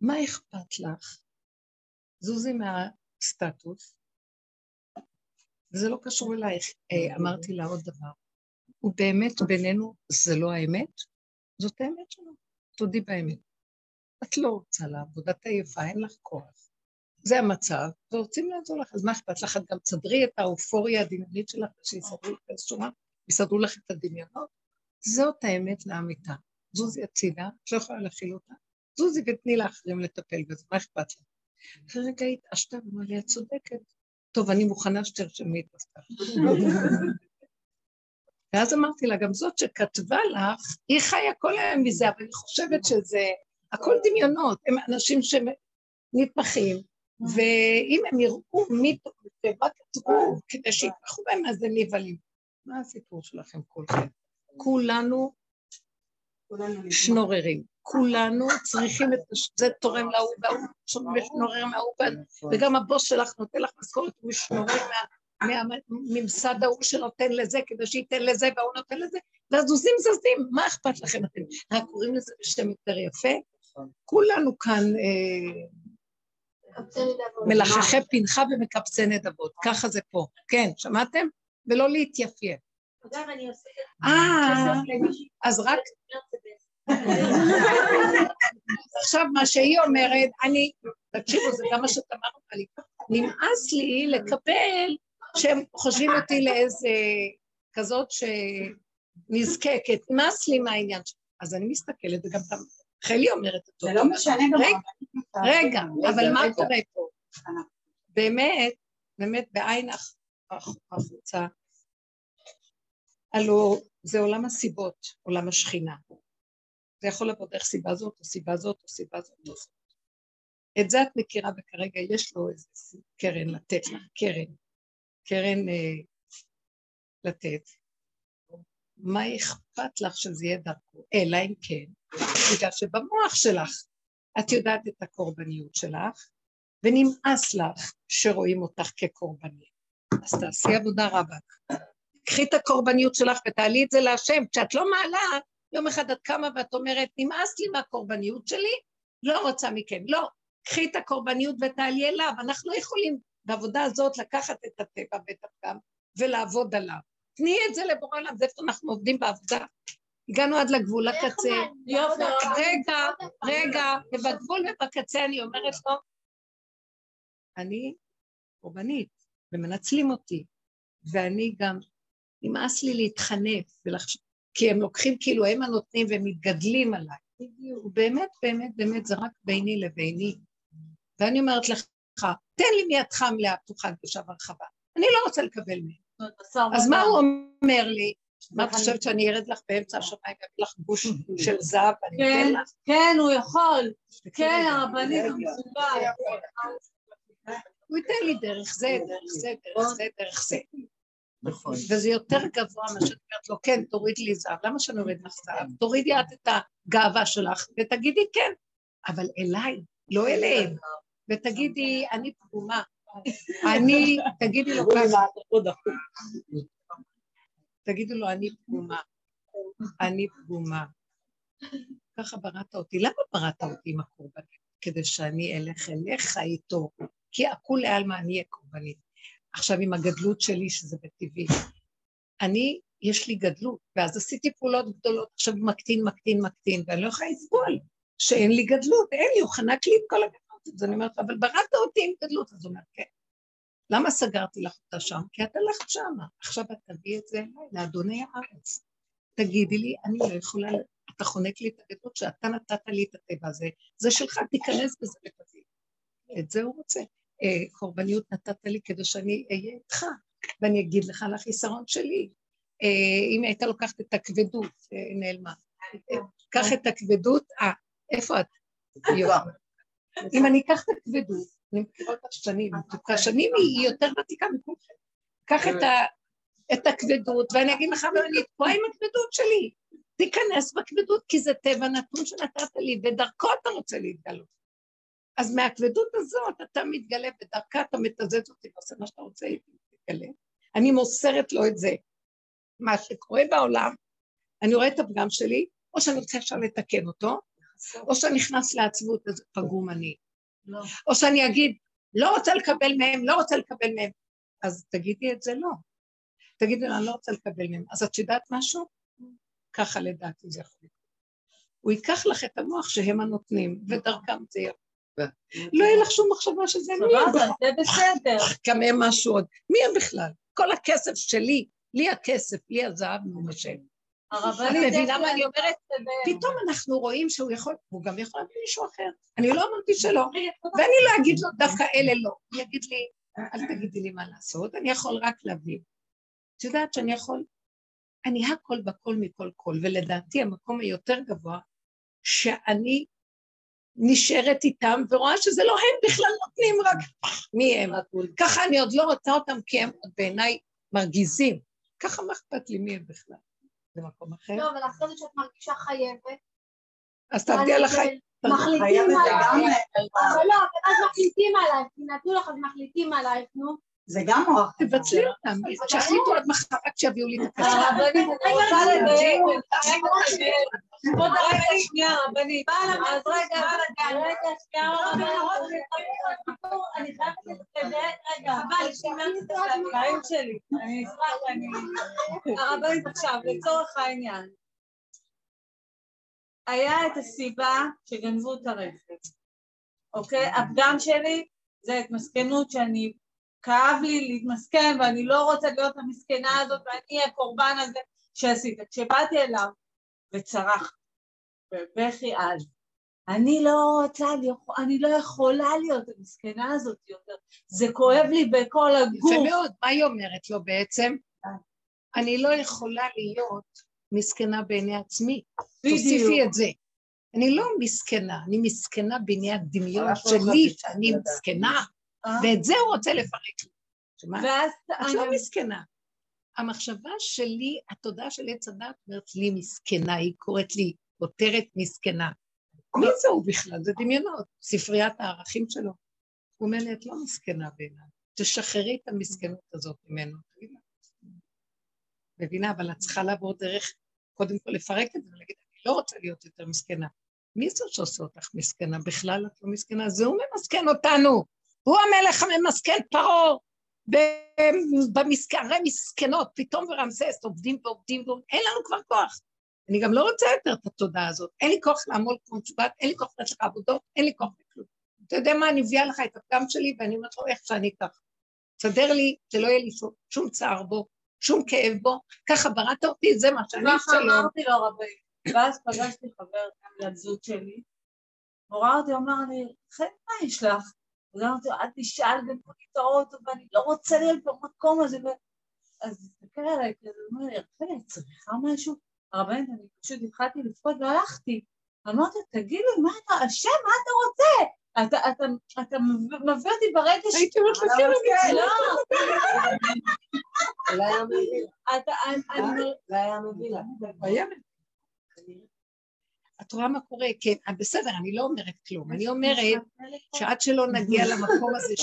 מה אכפת לך? זוזי מהסטטוס, וזה לא קשור אלייך. אה, אמרתי לה עוד דבר, ובאמת בינינו זה לא האמת, זאת האמת שלו, תודי באמת. את לא רוצה לעבוד, את עייפה, אין לך כוח. זה המצב, ורוצים לעזור לך, אז מה אכפת לך? את גם תסדרי את האופוריה הדמיונית שלך, שיסדרו לך את הדמיונות. זאת האמת לאמיתה. זוזי הצידה, את לא יכולה להכיל אותה. זוזי ותני לאחרים לטפל בזה, מה אכפת לך? אחרי רגע היא התעשתה ואמרה לי, את צודקת. טוב, אני מוכנה שתרשמי את הסתם. ואז אמרתי לה, גם זאת שכתבה לך, היא חיה כל היום מזה, אבל אני חושבת שזה, הכל דמיונות, הם אנשים שנתמכים, ואם הם יראו מי ומה כתבו כדי שיתמכו בהם, אז הם נבהלים. מה הסיפור שלכם כולכם? כולנו שנוררים, כולנו צריכים את הש... זה תורם להוא וההוא שנורר מההוא, וגם הבוס שלך נותן לך משכורת, הוא שנורר מה- מהממסד ההוא שנותן לזה כדי שייתן לזה וההוא נותן לזה, והזוזים זזים, מה אכפת לכם אתם? רק קוראים לזה בשם יותר יפה? כולנו כאן אה, מלחכי פנחה ומקבצי נדבות, ככה זה פה. כן, שמעתם? ולא להתייפייף. אה, אז רק עכשיו מה שהיא אומרת, אני, תקשיבו, זה גם מה שתמר אמרה לי, נמאס לי לקבל שהם חושבים אותי לאיזה כזאת שנזקקת, נמאס לי מהעניין שלי. אז אני מסתכלת, וגם גם חלי אומרת אותו. זה לא משנה גם... רגע, רגע, אבל מה. קורה פה? באמת, באמת בעין הח- הח- החוצה, הלו זה עולם הסיבות, עולם השכינה. זה יכול לבוא דרך סיבה זאת, או סיבה זאת, או סיבה זאת, או זאת. את זה את מכירה, וכרגע יש לו איזה קרן לתת לך, קרן. קרן אה, לתת. מה אכפת לך שזה יהיה דרכו? אלא אם כן, בגלל שבמוח שלך את יודעת את הקורבניות שלך, ונמאס לך שרואים אותך כקורבנית. אז תעשי עבודה רבה. קחי את הקורבניות שלך ותעלי את זה להשם. כשאת לא מעלה, יום אחד את קמה ואת אומרת, נמאס לי מהקורבניות שלי, לא רוצה מכם. לא, קחי את הקורבניות ותעלי אליו. אנחנו יכולים בעבודה הזאת לקחת את הטבע ואת הפגם ולעבוד עליו. תני את זה לבורא עולם, זה איפה אנחנו עובדים בעבודה. הגענו עד לגבול. יופי. רגע, רגע, ובגבול ובקצה אני אומרת לו, אני קורבנית, ומנצלים אותי, ואני גם, נמאס לי להתחנף, ולחש... כי הם לוקחים כאילו הם הנותנים והם מתגדלים עליי. באמת, באמת, באמת, זה רק ביני לביני. ואני אומרת לך, תן לי מידך מלאה פתוחה קדושה והרחבה. אני לא רוצה לקבל מהם. אז מה הוא אומר לי? מה את חושבת שאני ארד לך באמצע השמיים ואביא לך גוש של זהב ואני כן, אתן לך? כן, הוא יכול. כן, הרבנית. המסוגל. הוא ייתן לי דרך זה, דרך זה, דרך זה, דרך זה. נכון. וזה יותר גבוה מה שאת אומרת לו, כן, תוריד לי זהב. למה שאני אוריד לך זהב? תורידי את את הגאווה שלך ותגידי כן. אבל אליי, לא אליהם. ותגידי, אני פגומה. אני, תגידי לו ככה. תגידו לו, אני פגומה. אני פגומה. ככה בראת אותי. למה בראת אותי עם הקורבנית? כדי שאני אלך אליך איתו. כי הכולי עלמא אני אהיה קורבנית. עכשיו עם הגדלות שלי, שזה בטבעי. אני, יש לי גדלות, ואז עשיתי פעולות גדולות, עכשיו מקטין, מקטין, מקטין, ואני לא יכולה לסבול שאין לי גדלות, אין לי, הוא חנק לי את כל הגדלות. אז אני אומרת, אבל בראת אותי עם גדלות, אז הוא אומר, כן. למה סגרתי לך אותה שם? כי את הלכת שמה. עכשיו את תביאי את זה אליי, לאדוני הארץ. תגידי לי, אני לא יכולה, אתה חונק לי את הגדלות שאתה נתת לי את הטבע הזה, זה שלך, תיכנס בזה ותביא. את זה הוא רוצה. קורבניות נתת לי כדי שאני אהיה איתך, ואני אגיד לך על החיסרון שלי. אה, אם היית לוקחת את הכבדות, אה, נעלמה. קח את הכבדות, אה, איפה את? אם אני אקח את הכבדות, אני מכירה אותך שנים, שנים היא יותר ותיקה מכולכם. קח את הכבדות, ואני אגיד לך, ואני תקועה עם הכבדות שלי. תיכנס בכבדות, כי זה טבע נתון שנתת לי, ודרכו אתה רוצה להתגלות. אז מהכבדות הזאת אתה מתגלה, בדרכה אתה מתזז אותי ועושה מה שאתה רוצה איתי, תתגלה. אני מוסרת לו את זה. מה שקורה בעולם, אני רואה את הפגם שלי, או שאני רוצה עכשיו לתקן אותו, או שאני נכנס לעצבות, אז פגום אני. לא. או שאני אגיד, לא רוצה לקבל מהם, לא רוצה לקבל מהם. אז תגידי את זה לא. תגידי לו, אני לא רוצה לקבל מהם. אז את יודעת משהו? ככה לדעתי זה יכול לקרות. הוא ייקח לך את המוח שהם הנותנים, ודרכם זה יהיה. לא יהיה לך שום מחשבה שזה מי הם בכלל. זה בסדר. כמה משהו עוד. מי הם בכלל? כל הכסף שלי, לי הכסף, לי הזהב ממשל. את מבינה מה אני אומרת? פתאום אנחנו רואים שהוא יכול, הוא גם יכול להביא מישהו אחר. אני לא אמרתי שלא, ואני לא אגיד לו דווקא אלה לא. הוא יגיד לי, אל תגידי לי מה לעשות, אני יכול רק להביא. את יודעת שאני יכול, אני הכל בכל מכל כל, ולדעתי המקום היותר גבוה, שאני נשארת איתם ורואה שזה לא הם בכלל נותנים, רק מי הם. ככה אני עוד לא רוצה אותם כי הם בעיניי מרגיזים. ככה מה אכפת לי מי הם בכלל? זה מקום אחר? לא, אבל אחרי זה שאת מרגישה חייבת. אז תעבדי על החיים. מחליטים עלייך. אבל לא, אבל אז מחליטים עלייך, כי נתנו לך אז מחליטים עלייך, נו. זה גם מוח. תבטלי אותם, שיחליטו עד מחר, רק שיביאו לי את הכסף. הרבנית, אני רוצה לדייק. כבוד הרגע שנייה, רבנית. אז רגע, רגע, שנייה, אני חייבת לדייק, רגע, אבל שימרתי את החיים שלי. אני אשמח, אני... הרבנית עכשיו, לצורך העניין. היה את הסיבה שגנבו את הרכב, אוקיי? הפגם שלי זה התמסכנות שאני כאב לי להתמסכן ואני לא רוצה להיות המסכנה הזאת ואני הקורבן הזה שעשית. כשבאתי אליו וצרח בבכי אז, אני לא רוצה, אני לא יכולה להיות המסכנה הזאת יותר, זה כואב לי בכל הגוף. יפה מאוד, מה היא אומרת לו בעצם? אני לא יכולה להיות מסכנה בעיני עצמי. בדיוק. תוסיפי את זה. אני לא מסכנה, אני מסכנה בעיני הדמיון שלי, שאני מסכנה. אה? ואת זה הוא רוצה לפרק. ואז... לא מסכנה. המחשבה שלי, התודעה של עץ הדת אומרת לי מסכנה, היא קוראת לי כותרת מסכנה. מי זה הוא בכלל? זה דמיונות, ספריית הערכים שלו. הוא אומר לי, את לא מסכנה בעיניי, תשחררי את המסכנות הזאת ממנו. מבינה, אבל את צריכה לעבור דרך, קודם כל לפרק את זה ולהגיד, אני לא רוצה להיות יותר מסכנה. מי זאת שעושה אותך מסכנה? בכלל את לא מסכנה, זה הוא ממסכן אותנו. הוא המלך הממסכן פרעה, במסכרי מסכנות, פתאום ורמסס עובדים ועובדים ועובדים, אין לנו כבר כוח. אני גם לא רוצה יותר את התודעה הזאת, אין לי כוח לעמוד כמו משובט, אין לי כוח לתת לך עבודות, אין לי כוח לכלום. אתה יודע מה, אני מביאה לך את הפגם שלי ואני אומרת לו איך שאני ככה. תסדר לי, שלא יהיה לי שום, שום צער בו, שום כאב בו, ככה בראת אותי, זה מה שאני ככה אמרתי לו רבי, ואז פגשתי חבר בת זוג שלי, הוא ראה אותי, אמר לי, חן, מה יש לך? אז אמרתי לו, אל תשאל במקומי את האוטו, ואני לא רוצה להיות במקום הזה. אז תסתכל עליי, כזה, הוא אומר לי, רחלי, את צריכה משהו? הרבנית, אני פשוט התחלתי לבכות והלכתי. אמרתי, תגיד לי, מה אתה, השם, מה אתה רוצה? אתה, מביא אותי ברגע ש... הייתי אומרת לו, כן, אני לא. לא היה מביא לה. לא היה מביא לה. את את רואה מה קורה? כן, אה, בסדר, אני לא אומרת כלום. אני אומרת שעד שלא נגיע למקום הזה,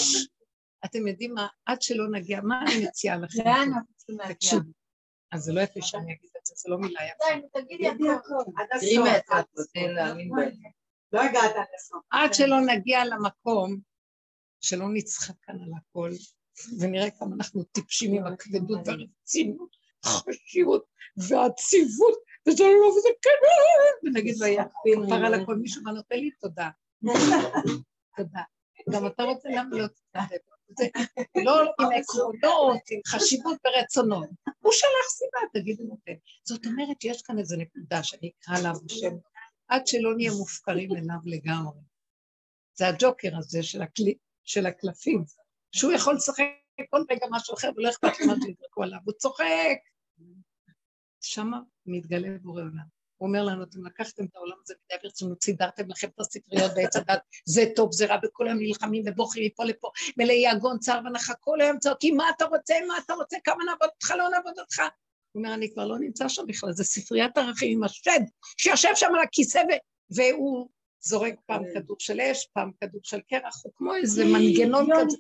אתם יודעים מה, עד שלא נגיע, מה אני מציעה לכם? לאן אנחנו צריכים להגיע? אז זה לא יפה שאני אגיד את זה, זה לא מילה יפה. די, תגידי הכל. תראי מהצד, תן להאמין בהם. לא הגעת עד הסוף. עד שלא נגיע למקום, שלא נצחק כאן על הכל, ונראה כמה אנחנו טיפשים עם הכבדות והרצינות, החשיבות והעציבות, וזה לא וזה כן, ונגיד לו, יא, כפר על הכל, מישהו מה נותן לי? תודה. תודה. גם אתה רוצה למה לא. זה לא עם עקרונות, עם חשיבות ורצונות. הוא שלח סיבה, תגידו נותן. זאת אומרת, יש כאן איזו נקודה שאני אקרא לה בשם, עד שלא נהיה מופקרים אליו לגמרי. זה הג'וקר הזה של, הקל... של הקלפים, שהוא יכול לשחק כל רגע משהו אחר ולא אכפת לו מה שיזרקו עליו, הוא צוחק. שמה מתגלה בורא עולם. הוא אומר לנו, אתם לקחתם את העולם הזה מדי ברצינות, סידרתם לכם את הספריות בעץ הדת, זה טוב, זה רע, וכולם נלחמים ובוכים מפה לפה, מלאי יגון, צער ונחה, כל היום צועקים, מה אתה רוצה, מה אתה רוצה, כמה נעבוד אותך, לא נעבוד אותך. הוא אומר, אני כבר לא נמצא שם בכלל, זה ספריית ערכים עם השד, שיושב שם על הכיסא והוא זורק פעם כדור של אש, פעם כדור של קרח, הוא כמו איזה מנגנון כזה.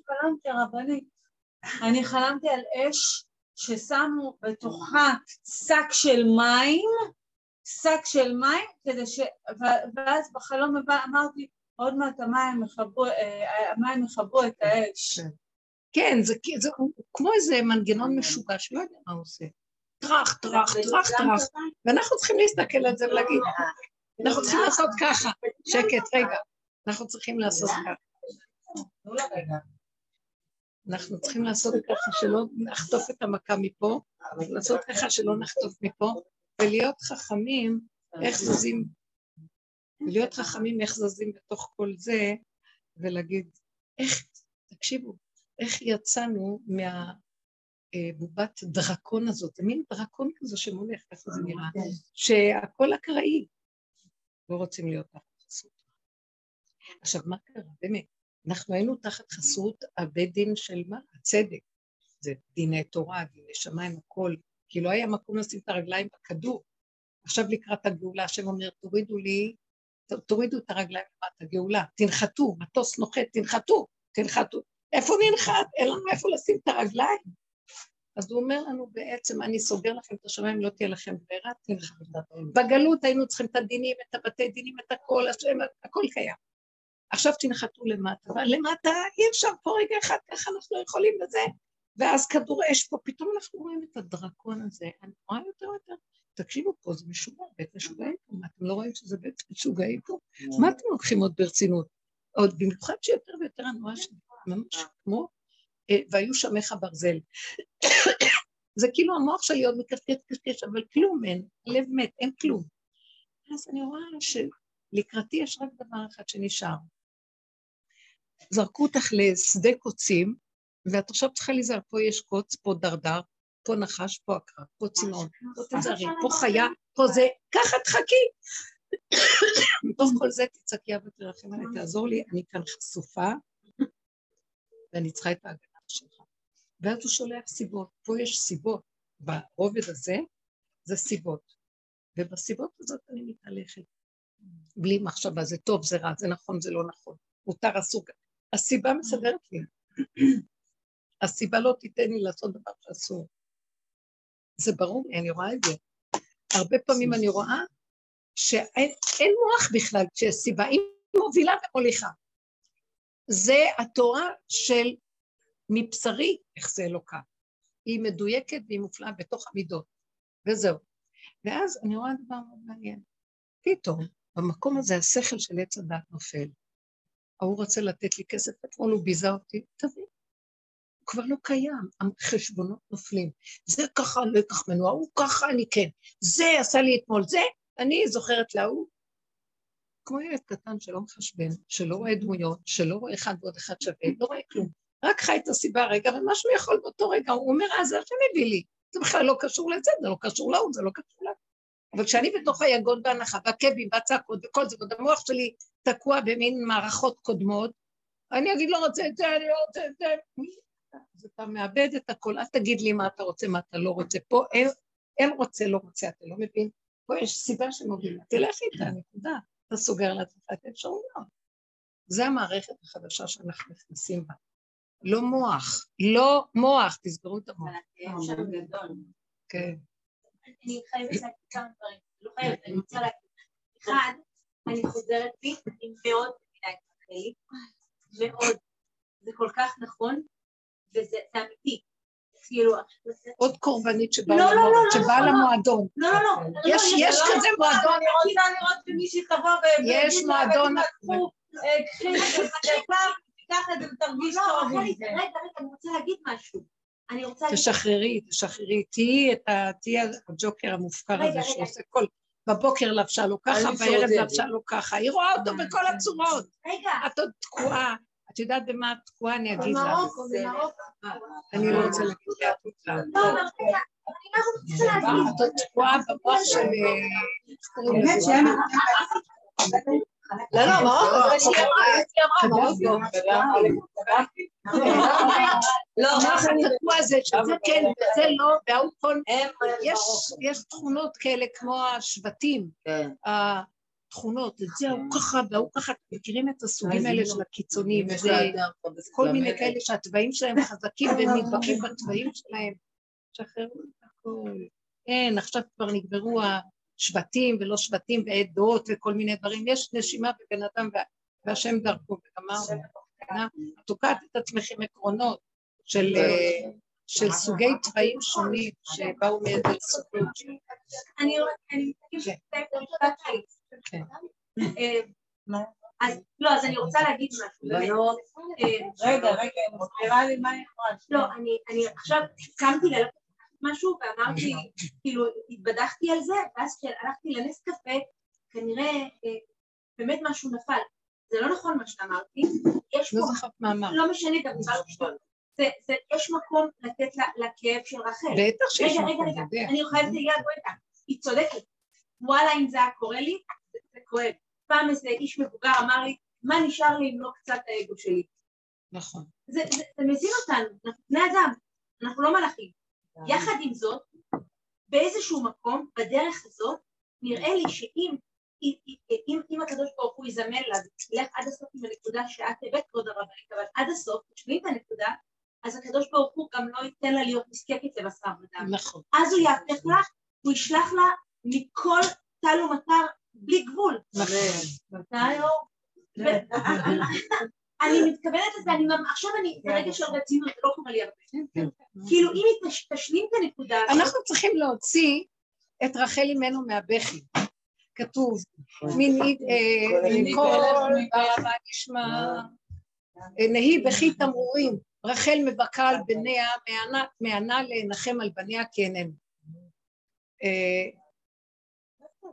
אני חלמתי על אש ששמו בתוכה שק של מים, שק של מים, כדי ש... ואז בחלום הבא אמרתי, עוד מעט המים יכבו, אה, המים יכבו את האש. כן, זה, זה כמו איזה מנגנון משוגע שלא יודע מה הוא עושה. טראח, טראח, טראח, טראח. ואנחנו צריכים להסתכל על זה ולהגיד, אנחנו צריכים לעשות ככה. שקט, רגע. אנחנו צריכים לעשות ככה. אנחנו צריכים לעשות ככה שלא נחטוף את המכה מפה, לעשות ככה שלא נחטוף מפה, ולהיות חכמים איך זזים, ולהיות חכמים איך זזים בתוך כל זה, ולהגיד, איך, תקשיבו, איך יצאנו מהבובת דרקון הזאת, מין דרקון כזה שמולך, ככה זה נראה, שהכל אקראי, לא רוצים להיות תחת. עכשיו, מה קרה? באמת, אנחנו היינו תחת חסות הבית דין של מה? הצדק. זה דיני תורה, דיני שמיים, הכל, כי לא היה מקום לשים את הרגליים בכדור. עכשיו לקראת הגאולה, השם אומר, תורידו לי, תורידו את הרגליים למטה, גאולה, תנחתו, מטוס נוחת, תנחתו, תנחתו. איפה ננחת? אין לנו איפה לשים את הרגליים. אז הוא אומר לנו בעצם, אני סוגר לכם את השמיים, לא תהיה לכם ברירה, תנחתו. בגלות היינו צריכים את הדינים, את הבתי דינים, את הכל, השם, הכל קיים. עכשיו תנחתו למטה, אבל למטה אי אפשר פה רגע אחד, ככה אנחנו יכולים לזה, ואז כדור אש פה, פתאום אנחנו רואים את הדרקון הזה, אני רואה יותר יותר, תקשיבו פה, זה משוגע, בית משוגעים פה, מה, אתם לא רואים שזה בית משוגעים פה? מה אתם לוקחים עוד ברצינות? עוד במיוחד שיותר ויותר הנועה שלי, ממש כמו, אה, והיו שמך ברזל. זה כאילו המוח שלי עוד מקשקש קשקש, אבל כלום אין, לב מת, אין כלום. אז אני רואה שלקראתי יש רק דבר אחד שנשאר. זרקו אותך לשדה קוצים, ואת עכשיו צריכה להיזהר, פה יש קוץ, פה דרדר, פה נחש, פה עקרב, פה צינון, פה תזהרי, פה חיה, פה זה, ככה תחכי. מתוך כל זה תצעקי אבא תרחם עליי, תעזור לי, אני כאן חשופה, ואני צריכה את ההגנה שלך. ואז הוא שולח סיבות, פה יש סיבות, ברובד הזה זה סיבות, ובסיבות הזאת אני מתהלכת. בלי מחשבה, זה טוב, זה רע, זה נכון, זה לא נכון, מותר, אסור. הסיבה מסדרת לי. הסיבה לא תיתן לי לעשות דבר שאסור. זה ברור לי, אני רואה את זה. הרבה פעמים אני רואה שאין מוח בכלל כשיש סיבה, היא מובילה ומוליכה. זה התורה של מבשרי, איך זה אלוקה. היא מדויקת והיא מופלאה בתוך המידות, וזהו. ואז אני רואה דבר מאוד מעניין. פתאום, במקום הזה השכל של עץ הדת נופל. ההוא רוצה לתת לי כסף, אתמול הוא ביזה אותי, תבין. הוא כבר לא קיים, החשבונות נופלים. זה ככה, אקח ממנו, ההוא ככה, אני כן. זה עשה לי אתמול, זה, אני זוכרת להוא. כמו ילד קטן שלא מחשבן, שלא רואה דמויות, שלא רואה אחד ועוד אחד שווה, לא רואה כלום. רק חי את הסיבה רגע, ומה שהוא יכול באותו רגע, הוא אומר, אה, זה השם הביא לי. זה בכלל לא קשור לזה, זה לא קשור להוא, זה לא קשור להוא. אבל כשאני בתוך היגון והנחה, והכאבים והצעקות וכל זה, ועוד המוח שלי תקוע במין מערכות קודמות, אני אגיד לא רוצה את זה, אני לא רוצה את זה. אז אתה מאבד את הכל, אל תגיד לי מה אתה רוצה, מה אתה לא רוצה. פה אין, אין רוצה, לא רוצה, אתה לא מבין? פה יש סיבה שמובילה, תלך איתה, נקודה. אתה סוגר לעצמך את האפשרויות. זה המערכת החדשה שאנחנו נכנסים בה. לא מוח, לא מוח, תסגרו את המוח. כן. אני חייבת להגיד כמה דברים. לא חייבת, אני רוצה להגיד. אחד, אני חוזרת בי, אני מאוד מבינה את רחלי, מאוד. זה כל כך נכון, וזה אמיתי. כאילו... עוד קורבנית שבאה לא, לא, לא, לא, לא, לא. למועדון. לא, לא, לא. יש כזה מועדון, אני רוצה לראות שמישהי תבוא ו... יש ויגיד לה, מועדון- אה, קחי את זה תיקח את זה ותרגיש טוב. רגע, רגע, אני רוצה להגיד משהו. אני רוצה. תשחררי, תשחררי, תהיי את ה... תהיי הג'וקר המופקר הזה. שעושה כל... בבוקר לבשה לו ככה, בערב. לבשה לו ככה, היא רואה אותו בכל הצורות. רגע, את עוד תקועה, את יודעת במה את תקועה, אני אגיד לך. במרוקו, במרוקו. אני לא רוצה להגיד אותה. לא, אבל רגע, אני מה רוצה להגיד? את עוד תקועה במוח של... אה, באמת? שהם... לא, לא, מרוקו, זה שהיא אמרה, היא אמרה, מרוקו. לא, המוח התקוע הזה, שזה כן וזה לא, וההוא כל... יש- תכונות כאלה כמו השבטים, כן. התכונות, את זה ההוא ככה וההוא ככה, אתם מכירים את הסוגים האלה של הקיצונים, זה כל מיני. כאלה שהתוואים שלהם חזקים והם נדבקים בתוואים שלהם. שחררו את הכל. אין, עכשיו כבר נגמרו השבטים ולא שבטים ועדות וכל מיני דברים. יש נשימה בבן אדם וה- והשם דרכו וגמרנו. את תוקעת את עצמך עם עקרונות של, אה, של סוגי תוואים שונים שבאו מאיזה סוגות. אני מסתכלת כן. כן. אה, אז לא, אז אני רוצה להגיד משהו. באמת. בנות, אה, רגע, רגע, היא מסבירה לי מה היא אמרה. לא, אני, עכשיו קמתי ללכת משהו ואמרתי, כאילו, התבדחתי על זה, ואז כשהלכתי לנס קפה, כנראה אה, באמת משהו נפל. זה לא נכון מה שאמרתי, יש לא פה, זוכרת מה אמרת. לא משנה, גם דיברתי. זה, זה, יש מקום לתת לה- לכאב של רחל. בטח שיש רגע, רגע, מקום, רגע, יודע. אני חייבת להגיד רגע, היא צודקת. וואלה, אם זה היה קורה לי, זה, זה כואב. פעם איזה איש מבוגר אמר לי, מה נשאר לי אם לא קצת האגו שלי? נכון. זה, זה, זה מזין אותנו, אנחנו בני אדם, אנחנו לא מלאכים. יחד עם זאת, באיזשהו מקום, בדרך הזאת, נראה לי שאם אם, אם, הקדוש ברוך הוא יזמן לה, תלך עד הסוף עם הנקודה שאת הבאת כבוד הרבנית, אבל עד הסוף, תשמעי את הנקודה, אז הקדוש ברוך הוא גם לא ייתן לה להיות נזקקת לבשר ודם. נכון. אז הוא יהפך לה, הוא ישלח לה מכל טל ומטר בלי גבול. נכון. מתי לא? ו- אני מתכוונת לזה, אני ממ- עכשיו אני, זה רגע של רצינות, זה לא קורה לי הרבה. כאילו אם היא תש- תשלים את הנקודה אנחנו צריכים להוציא את רחל אימנו מהבכי. כתוב, מינית, אה, כל מה נשמע, אה, נהי בכי תמרורים, רחל מבכה על בניה, מענה- להנחם על בניה כי איננו. אה,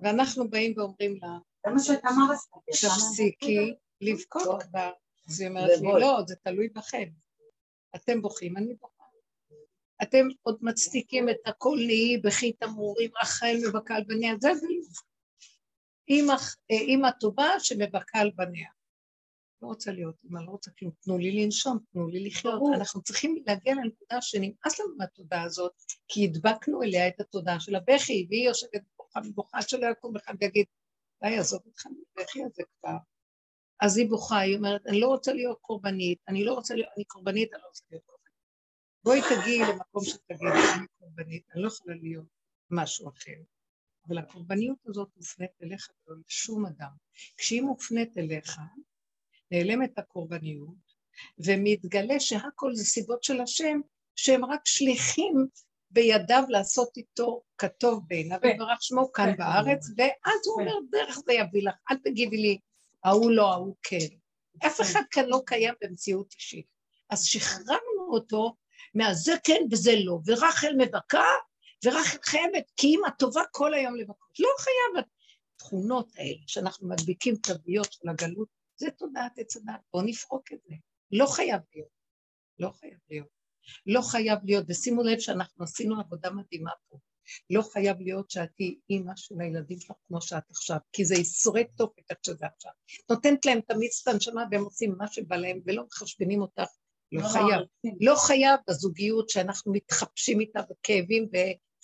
ואנחנו באים ואומרים לה. תפסיקי לבכות בה. אז היא אומרת לי. לא, זה תלוי בכם. אתם בוכים, אני בוכה. אתם עוד מצדיקים את הכל נהי בכי תמרורים, רחל בניה, זה ולא. אימא, אה, טובה שמבכה על בניה. לא רוצה להיות אימא, לא רוצה כלום, תנו לי לנשום, תנו לי לחיות. אנחנו צריכים להגיע לנקודה שנמאס לנו מהתודעה הזאת, כי הדבקנו אליה את התודעה של הבכי, והיא יושבת בוכה ובוכה שלא יקום אחד ויגיד, די, עזוב אותך מהבכי הזה כבר. אז היא בוכה, היא אומרת, אני לא רוצה להיות קורבנית, אני לא רוצה להיות, אני קורבנית, אני לא רוצה להיות קורבנית. בואי תגיעי למקום שתגידי, אני קורבנית, אני לא יכולה להיות משהו אחר. אבל הקורבניות הזאת מופנית אליך ולא לשום אדם. כשהיא מופנית אליך, נעלמת הקורבניות, ומתגלה שהכל זה סיבות של השם, שהם רק שליחים בידיו לעשות איתו כטוב בעיניו, וברך שמו כאן בארץ, ואז הוא אומר, דרך זה יביא לך, אל תגידי לי, ההוא לא, ההוא כן. אף אחד כאן לא קיים במציאות אישית. אז שחררנו אותו מהזה כן וזה לא, ורחל מבכה, ורחל חייבת, כי אימא טובה כל היום לבכות. לא חייב, התכונות האלה שאנחנו מדביקים תוויות של הגלות, זה תודעת עץ הדת, בואו נפרוק את זה. לא חייב להיות. לא חייב להיות. לא חייב להיות, ושימו לב שאנחנו עשינו עבודה מדהימה פה. לא חייב להיות שאת תהיי אימא של הילדים שלך כמו שאת עכשיו, כי זה ייסורי תופת עד שזה עכשיו. נותנת להם תמיד את הנשמה והם עושים מה שבא להם ולא מחשבנים אותך, לא חייב. לא חייב בזוגיות שאנחנו מתחפשים איתה בכאבים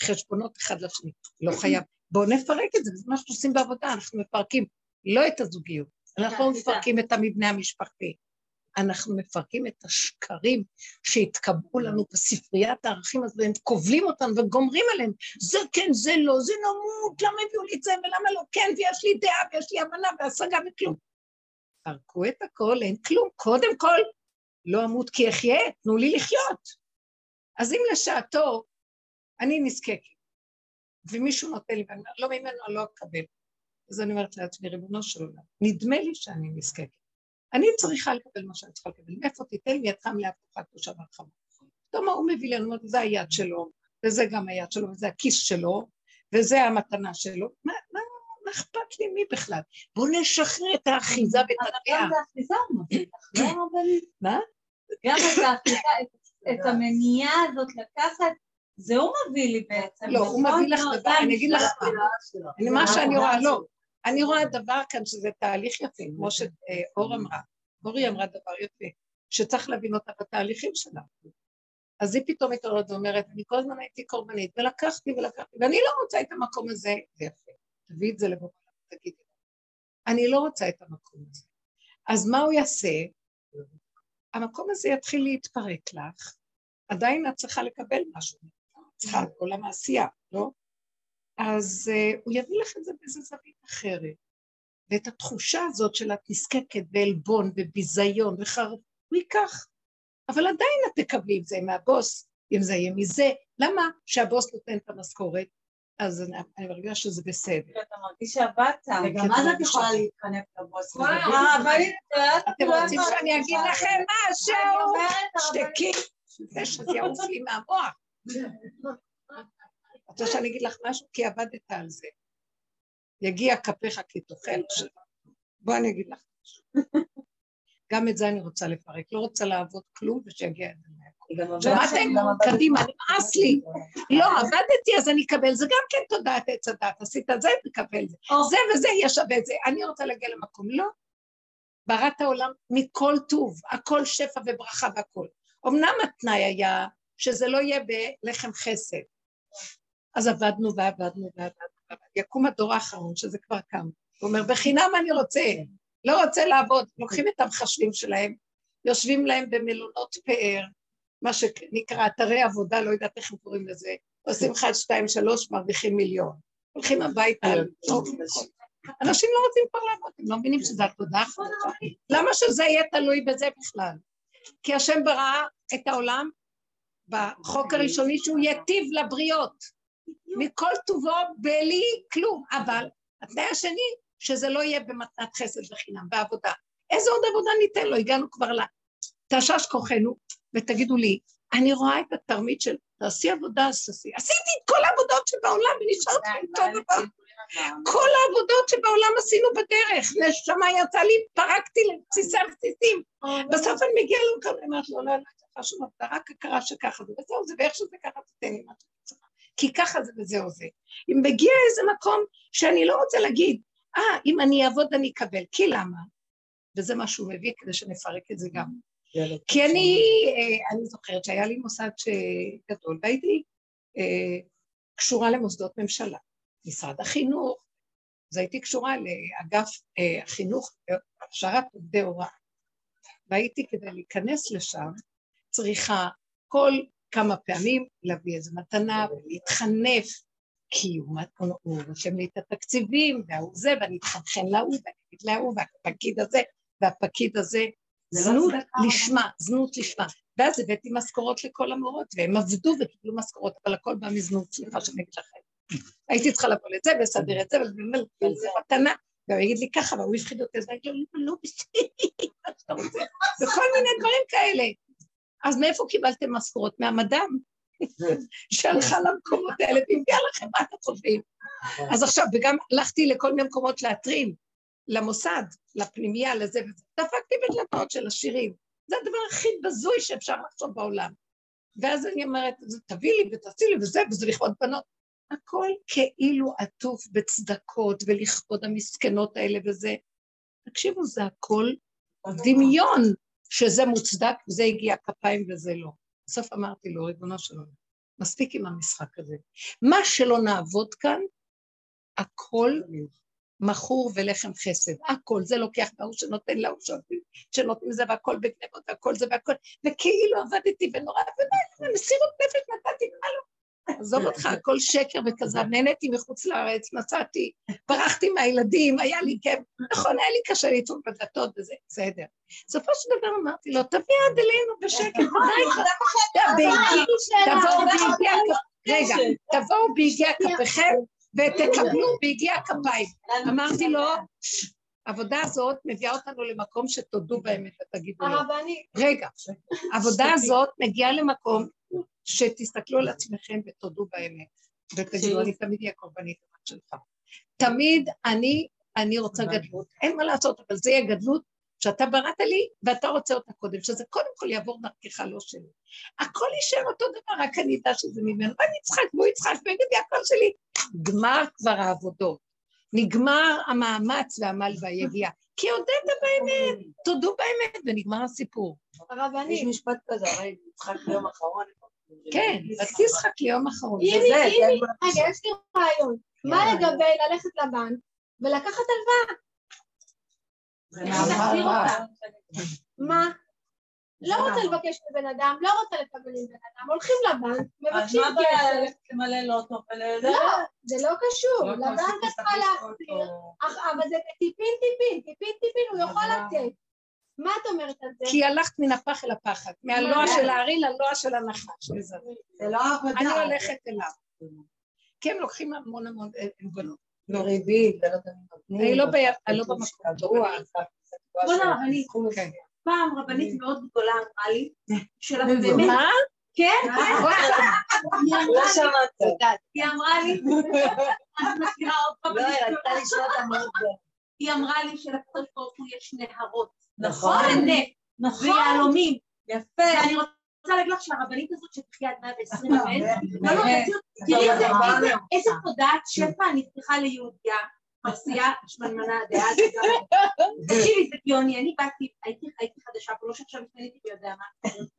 וחשבונות אחד לשני, לא חייב. בואו נפרק את זה, זה מה שעושים בעבודה, אנחנו מפרקים לא את הזוגיות, אנחנו לא מפרקים את המבנה המשפחתי, אנחנו מפרקים את השקרים שהתקבעו לנו בספריית הערכים הזו, והם כובלים אותנו וגומרים עליהם, זה כן, זה לא, זה נמות, למה הביאו לי את זה ולמה לא, כן, ויש לי דעה ויש לי הבנה והשגה וכלום. פרקו את הכל, אין כלום, קודם כל, לא אמות כי אחיה, תנו לי לחיות. אז אם לשעתו אני נזקקת, ומישהו נותן לי, ואני לא ממנו אני לא אקבל. אז אני אומרת לעצמי, ריבונו של עולם, נדמה לי שאני נזקקת. אני צריכה לקבל מה שאני צריכה לקבל. מאיפה תיתן לי ידך מלאה פתוחה קדושה והרחבה. פתאום הוא מביא לנו, זה היד שלו, וזה גם היד שלו, וזה הכיס שלו, וזה המתנה שלו. מה, מה, מה אכפת לי מי בכלל? בואו נשחרר את האחיזה ואת הדעה. גם לא מה? גם את האחיזה, את המניעה הזאת לקחת זה הוא מביא לי בעצם. לא, הוא מביא לך דבר, אני אגיד לך מה שאני רואה, לא. אני רואה דבר כאן שזה תהליך יפה, כמו שאור אמרה, אורי אמרה דבר יפה, שצריך להבין אותה בתהליכים שלה. אז היא פתאום מתעוררת ואומרת, אני כל הזמן הייתי קורבנית, ולקחתי ולקחתי, ואני לא רוצה את המקום הזה, זה יפה, תביאי את זה לבוא, תגידי. אני לא רוצה את המקום הזה. אז מה הוא יעשה? המקום הזה יתחיל להתפרק לך, עדיין את צריכה לקבל משהו. צריכה עולם העשייה, לא? אז uh, הוא יביא לך את זה באיזה זווית אחרת. ואת התחושה הזאת של את נזקקת ועלבון וביזיון וחרב, הוא ייקח. אבל עדיין את תקבלי את זה מהבוס, אם זה יהיה מזה. למה? שהבוס נותן את המשכורת, אז אני, אני מרגישה שזה בסדר. אתה מרגיש שעבדת. וגם אז את יכולה להתחנף לבוס. אתם רוצים שאני אגיד לכם משהו? שתקי, שזה יעוף לי מהמוח. רוצה שאני אגיד לך משהו? כי עבדת על זה. יגיע כפיך כי תאכל בואי אני אגיד לך משהו. גם את זה אני רוצה לפרק, לא רוצה לעבוד כלום ושיגיע את זה מהכל. שמעתם? קדימה, נמאס לי. לא, עבדתי אז אני אקבל, זה גם כן תודעת עץ הדת, עשית את זה, תקבל זה. זה וזה יהיה שווה את זה. אני רוצה להגיע למקום, לא. בראת העולם מכל טוב, הכל שפע וברכה והכל. אמנם התנאי היה שזה לא יהיה בלחם חסד. אז עבדנו ועבדנו ועבדנו, יקום הדור האחרון שזה כבר קם. הוא אומר, בחינם אני רוצה, לא רוצה לעבוד. לוקחים את המחשבים שלהם, יושבים להם במלונות פאר, מה שנקרא אתרי עבודה, לא יודעת איך הם קוראים לזה, עושים אחד, שתיים, שלוש, מרוויחים מיליון. הולכים הביתה, אנשים לא רוצים כבר לעבוד, הם לא מבינים שזה התודעה. למה שזה יהיה תלוי בזה בכלל? כי השם ברא את העולם בחוק הראשוני שהוא ייטיב לבריות, מכל טובו בלי כלום, אבל התנאי השני, שזה לא יהיה במתנת חסד וחינם, בעבודה. איזה עוד עבודה ניתן לו? הגענו כבר לתשש כוחנו, ותגידו לי, אני רואה את התרמית של תעשי עבודה. עשיתי את כל העבודות שבעולם ונשארתי אותו דבר. כל העבודות שבעולם עשינו בדרך, נשמה יצא לי, פרקתי לבסיסי הבסיסים. בסוף אני מגיעה למקום, אני אומרת לו, לא, לא, שום עבודה, רק הכרה שככה זה, וזהו זה, ואיך שזה ככה תתן לי מה שאני צריכה. כי ככה זה וזהו זה. אם מגיע איזה מקום שאני לא רוצה להגיד, אה, ah, אם אני אעבוד אני אקבל, כי למה? וזה מה שהוא מביא כדי שנפרק את זה גם. כי אני, אה, אני זוכרת שהיה לי מוסד גדול והייתי אה, קשורה למוסדות ממשלה, משרד החינוך, אז הייתי קשורה לאגף אה, החינוך, הכשרת עובדי הוראה. והייתי כדי להיכנס לשם, צריכה כל כמה פעמים להביא איזו מתנה ולהתחנף, כי הוא, רושם לי את התקציבים, והוא זה, ואני אתחנכן להוא, ואני אגיד להוא, והפקיד הזה, והפקיד הזה, לא זנות לשמה, זנות לשמה. ואז הבאתי משכורות לכל המורות, והם עבדו וקיבלו משכורות, אבל הכל בא מזנות, סליחה שאני אגיד לכם. הייתי צריכה לבוא לזה, ולסדר את זה, וזה מתנה. והוא יגיד לי ככה, והוא הפחיד אותי, אז אני אגיד לו, לא, בסדר, מה שאתה רוצה, וכל מיני דברים כאלה. אז מאיפה קיבלתם משכורות? מהמדעם, שהלכה למקומות האלה והביאה לכם, מה אתם חושבים? אז עכשיו, וגם הלכתי לכל מיני מקומות להתרים, למוסד, לפנימייה, לזה וזה, דפקתי בדלתות של השירים. זה הדבר הכי בזוי שאפשר לחשוב בעולם. ואז אני אומרת, תביא לי ותעשי לי וזה, וזה לכבוד בנות. הכל כאילו עטוף בצדקות ולכבוד המסכנות האלה וזה. תקשיבו, זה הכל דמיון. שזה מוצדק וזה הגיע כפיים וזה לא. בסוף אמרתי לו, ריבונו של עולם, מספיק עם המשחק הזה. מה שלא נעבוד כאן, הכל מכור ולחם חסד, הכל, זה לוקח מההוא שנותן להוא שנותנים זה והכל בגנבות והכל זה והכל, וכאילו עבדתי ונורא ומסירות נפש נתתי מה לא. עזוב אותך, הכל שקר וכזב, נהניתי מחוץ לארץ, נסעתי, ברחתי מהילדים, היה לי כיף, נכון, היה לי קשה לטעון בדלתות וזה, בסדר. בסופו של דבר אמרתי לו, תביא עד אלינו בשקט, די תבואו ביגיע רגע, תבואו ביגיע כפיכם ותקבלו ביגיע כפיים. אמרתי לו, העבודה הזאת מביאה אותנו למקום שתודו באמת ותגידו לו. רגע, העבודה הזאת מגיעה למקום שתסתכלו על עצמכם ותודו באמת, ותגידו, אני תמיד אהיה קורבנית שלך. תמיד אני, אני רוצה גדלות, אין מה לעשות, אבל זה יהיה גדלות שאתה בראת לי ואתה רוצה אותה קודם, שזה קודם כל יעבור דרכך, לא שלי. הכל יישאר אותו דבר, רק אני אדע שזה ממנו, ואני אצחק והוא יצחק ויגיד לי הכל שלי. גמר כבר העבודות, נגמר המאמץ והעמל והיגיעה, כי הודית באמת, תודו באמת, ונגמר הסיפור. הרבנית. יש משפט כזה, הרי יצחק ביום האחרון, כן, ותשחק ליום אחרון. אם היא, רגע, יש לי רעיון. מה לגבי ללכת לבנק ולקחת הלוואה? מה? לא רוצה לבקש מבן אדם, לא רוצה לקבל מבן אדם, הולכים לבנק, מבקשים כסף. אז מה הבעיה ללכת למלא לוטו לא, זה לא קשור, לבנק את צריכה להחזיר, אבל זה טיפין טיפין, טיפין טיפין, הוא יכול לתת. מה את אומרת על זה? כי הלכת מן הפח אל הפחד, מהלוע של הארי ללוע של הנחש. זה לא עבודה. אני הולכת אליו. כי הם לוקחים המון המון עלבונות. לא ריבית, ולא תמיד נותנים. אני לא במקום. כבוד הרבנית, פעם רבנית מאוד גדולה אמרה לי, של באמת... מה? כן, כן. לא שמעת. היא אמרה לי, אני מכירה עוד פעם. לא, את היא אמרה לי שלקדוש ברוך הוא יש נהרות. נכון. נכון. ויהלומים. יפה. ואני רוצה להגיד לך שהרבנית הזאת שתחיה עד 120 באמת, לא, לא, תראי איזה- איזה תודעת שפע נפתחה ליהודיה, מרסייה שמנמנה דאז. תקשיבי, זה גאוני, אני באתי, הייתי חדשה פה, לא שעכשיו התמניתי ויודע מה,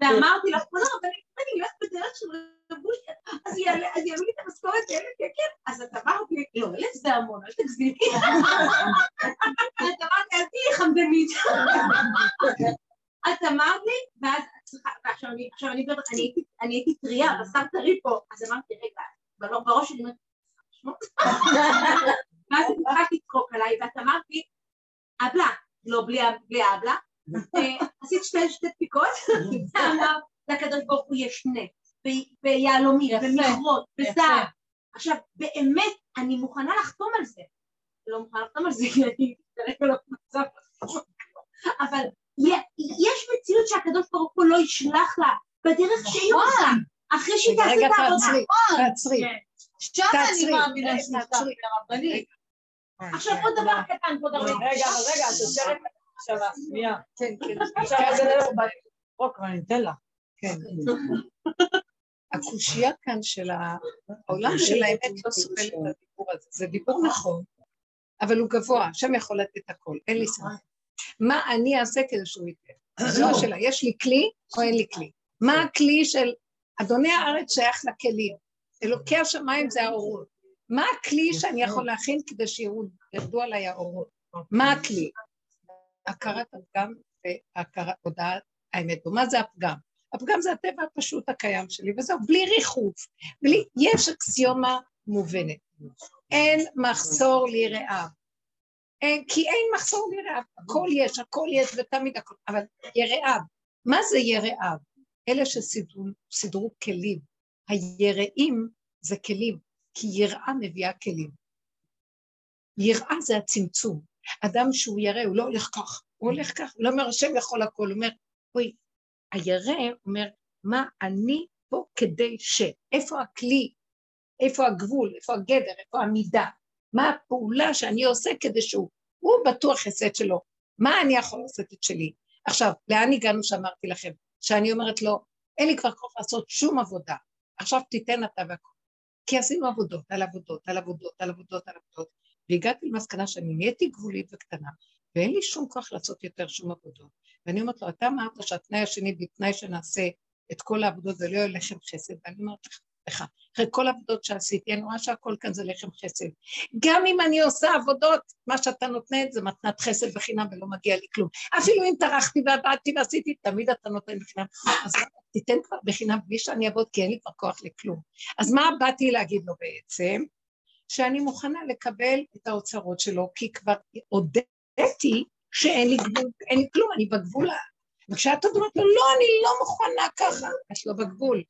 ואמרתי לך, לא, אבל אני הולכת בדרך של רבוש, אז יעלו לי את המשכורת לאלף יקר, אז את אמרת לי, לא, אלף זה המון, אל תגזימי. את אמרת לי, אל תהיי חמדנית. את אמרת לי, ואז ועכשיו אני, עכשיו אני אני הייתי, אני טריה, בשר טרי פה, אז אמרתי, רגע, בראש- שלי, אומרת. ואז התחלתי לצחוק עליי, ואת אמרת לי, אבלה, לא בלי ה- בלי האבלה, אה, עשית שתי דפיקות, לקדוש ברוך הוא יש נפט, ומכרות, יפה. וזהב. עכשיו, באמת, אני מוכנה לחתום על זה. לא מוכנה לחתום על זה, כי אני כרגע לא במצב אבל יש מציאות שהקדוש ברוך הוא לא ישלח לה בדרך שהיא נכון. רוצה, אחרי שהיא תעשה רגע, את העבודה. תעצרי, תעצרי. כן. שם אני תעצרי. מאמינה רגע, שנפתח תעצרי. הרבנית. עכשיו עוד דבר קטן, כבוד הרב. רגע, אבל רגע, את יושבת עכשיו, שנייה. כן, כן. עכשיו זה לא חוק, אבל אני אתן לך. כן. הקושייה כאן של העולם של האמת לא סובל את הדיבור הזה. זה דיבור נכון, אבל הוא גבוה, השם יכול לתת הכל, אין לי סמכות. מה אני אעשה כדי שהוא ייתן? זו השאלה, יש לי כלי או אין לי כלי? מה הכלי של אדוני הארץ שייך לכלים? אלוקי השמיים זה האורות. מה הכלי שאני יכול להכין כדי שירדו עליי האורות? מה הכלי? הכרת הפגם והכרת הודעת האמת. ומה זה הפגם? הפגם זה הטבע הפשוט הקיים שלי, וזהו, בלי ריחוף, בלי, יש אקסיומה מובנת. אין מחסור ליראה. אין, כי אין מחסור ליראה, הכל יש, הכל יש ותמיד הכל, אבל יראה, מה זה יראה? אלה שסידרו סידרו כלים. היראים זה כלים, כי יראה מביאה כלים. יראה זה הצמצום. אדם שהוא ירא, הוא לא הולך כך, הוא הולך כך, הוא לא אומר השם יכול הכל, הוא אומר, אוי, הירא אומר, מה אני פה כדי ש... איפה הכלי? איפה הגבול? איפה הגדר? איפה המידה? מה הפעולה שאני עושה כדי שהוא... הוא בטוח יעשה את שלו. מה אני יכול לעשות את שלי? עכשיו, לאן הגענו שאמרתי לכם? שאני אומרת לו, אין לי כבר כוח לעשות שום עבודה. עכשיו תיתן אתה והכל. כי עשינו עבודות על עבודות, על עבודות, על עבודות, על עבודות. והגעתי למסקנה שאני נהייתי גבולית וקטנה, ואין לי שום כוח לעשות יותר שום עבודות. ואני אומרת לו, אתה אמרת שהתנאי השני בתנאי שנעשה את כל העבודות זה לא יהיה לחם חסד, ואני אומרת לך. אחרי כל העבודות שעשיתי, אני רואה שהכל כאן זה לחם חסד. גם אם אני עושה עבודות, מה שאתה נותנת זה מתנת חסד בחינם ולא מגיע לי כלום. אפילו אם טרחתי ועבדתי ועשיתי, תמיד אתה נותן בחינם. אז תיתן כבר בחינם בלי שאני אעבוד, כי אין לי כבר כוח לכלום. אז מה באתי להגיד לו בעצם? שאני מוכנה לקבל את האוצרות שלו, כי כבר הודיתי שאין לי גבול, אין לי כלום, אני בגבול. וכשאת אומרת לו, לא, אני לא מוכנה ככה, את לא בגבול.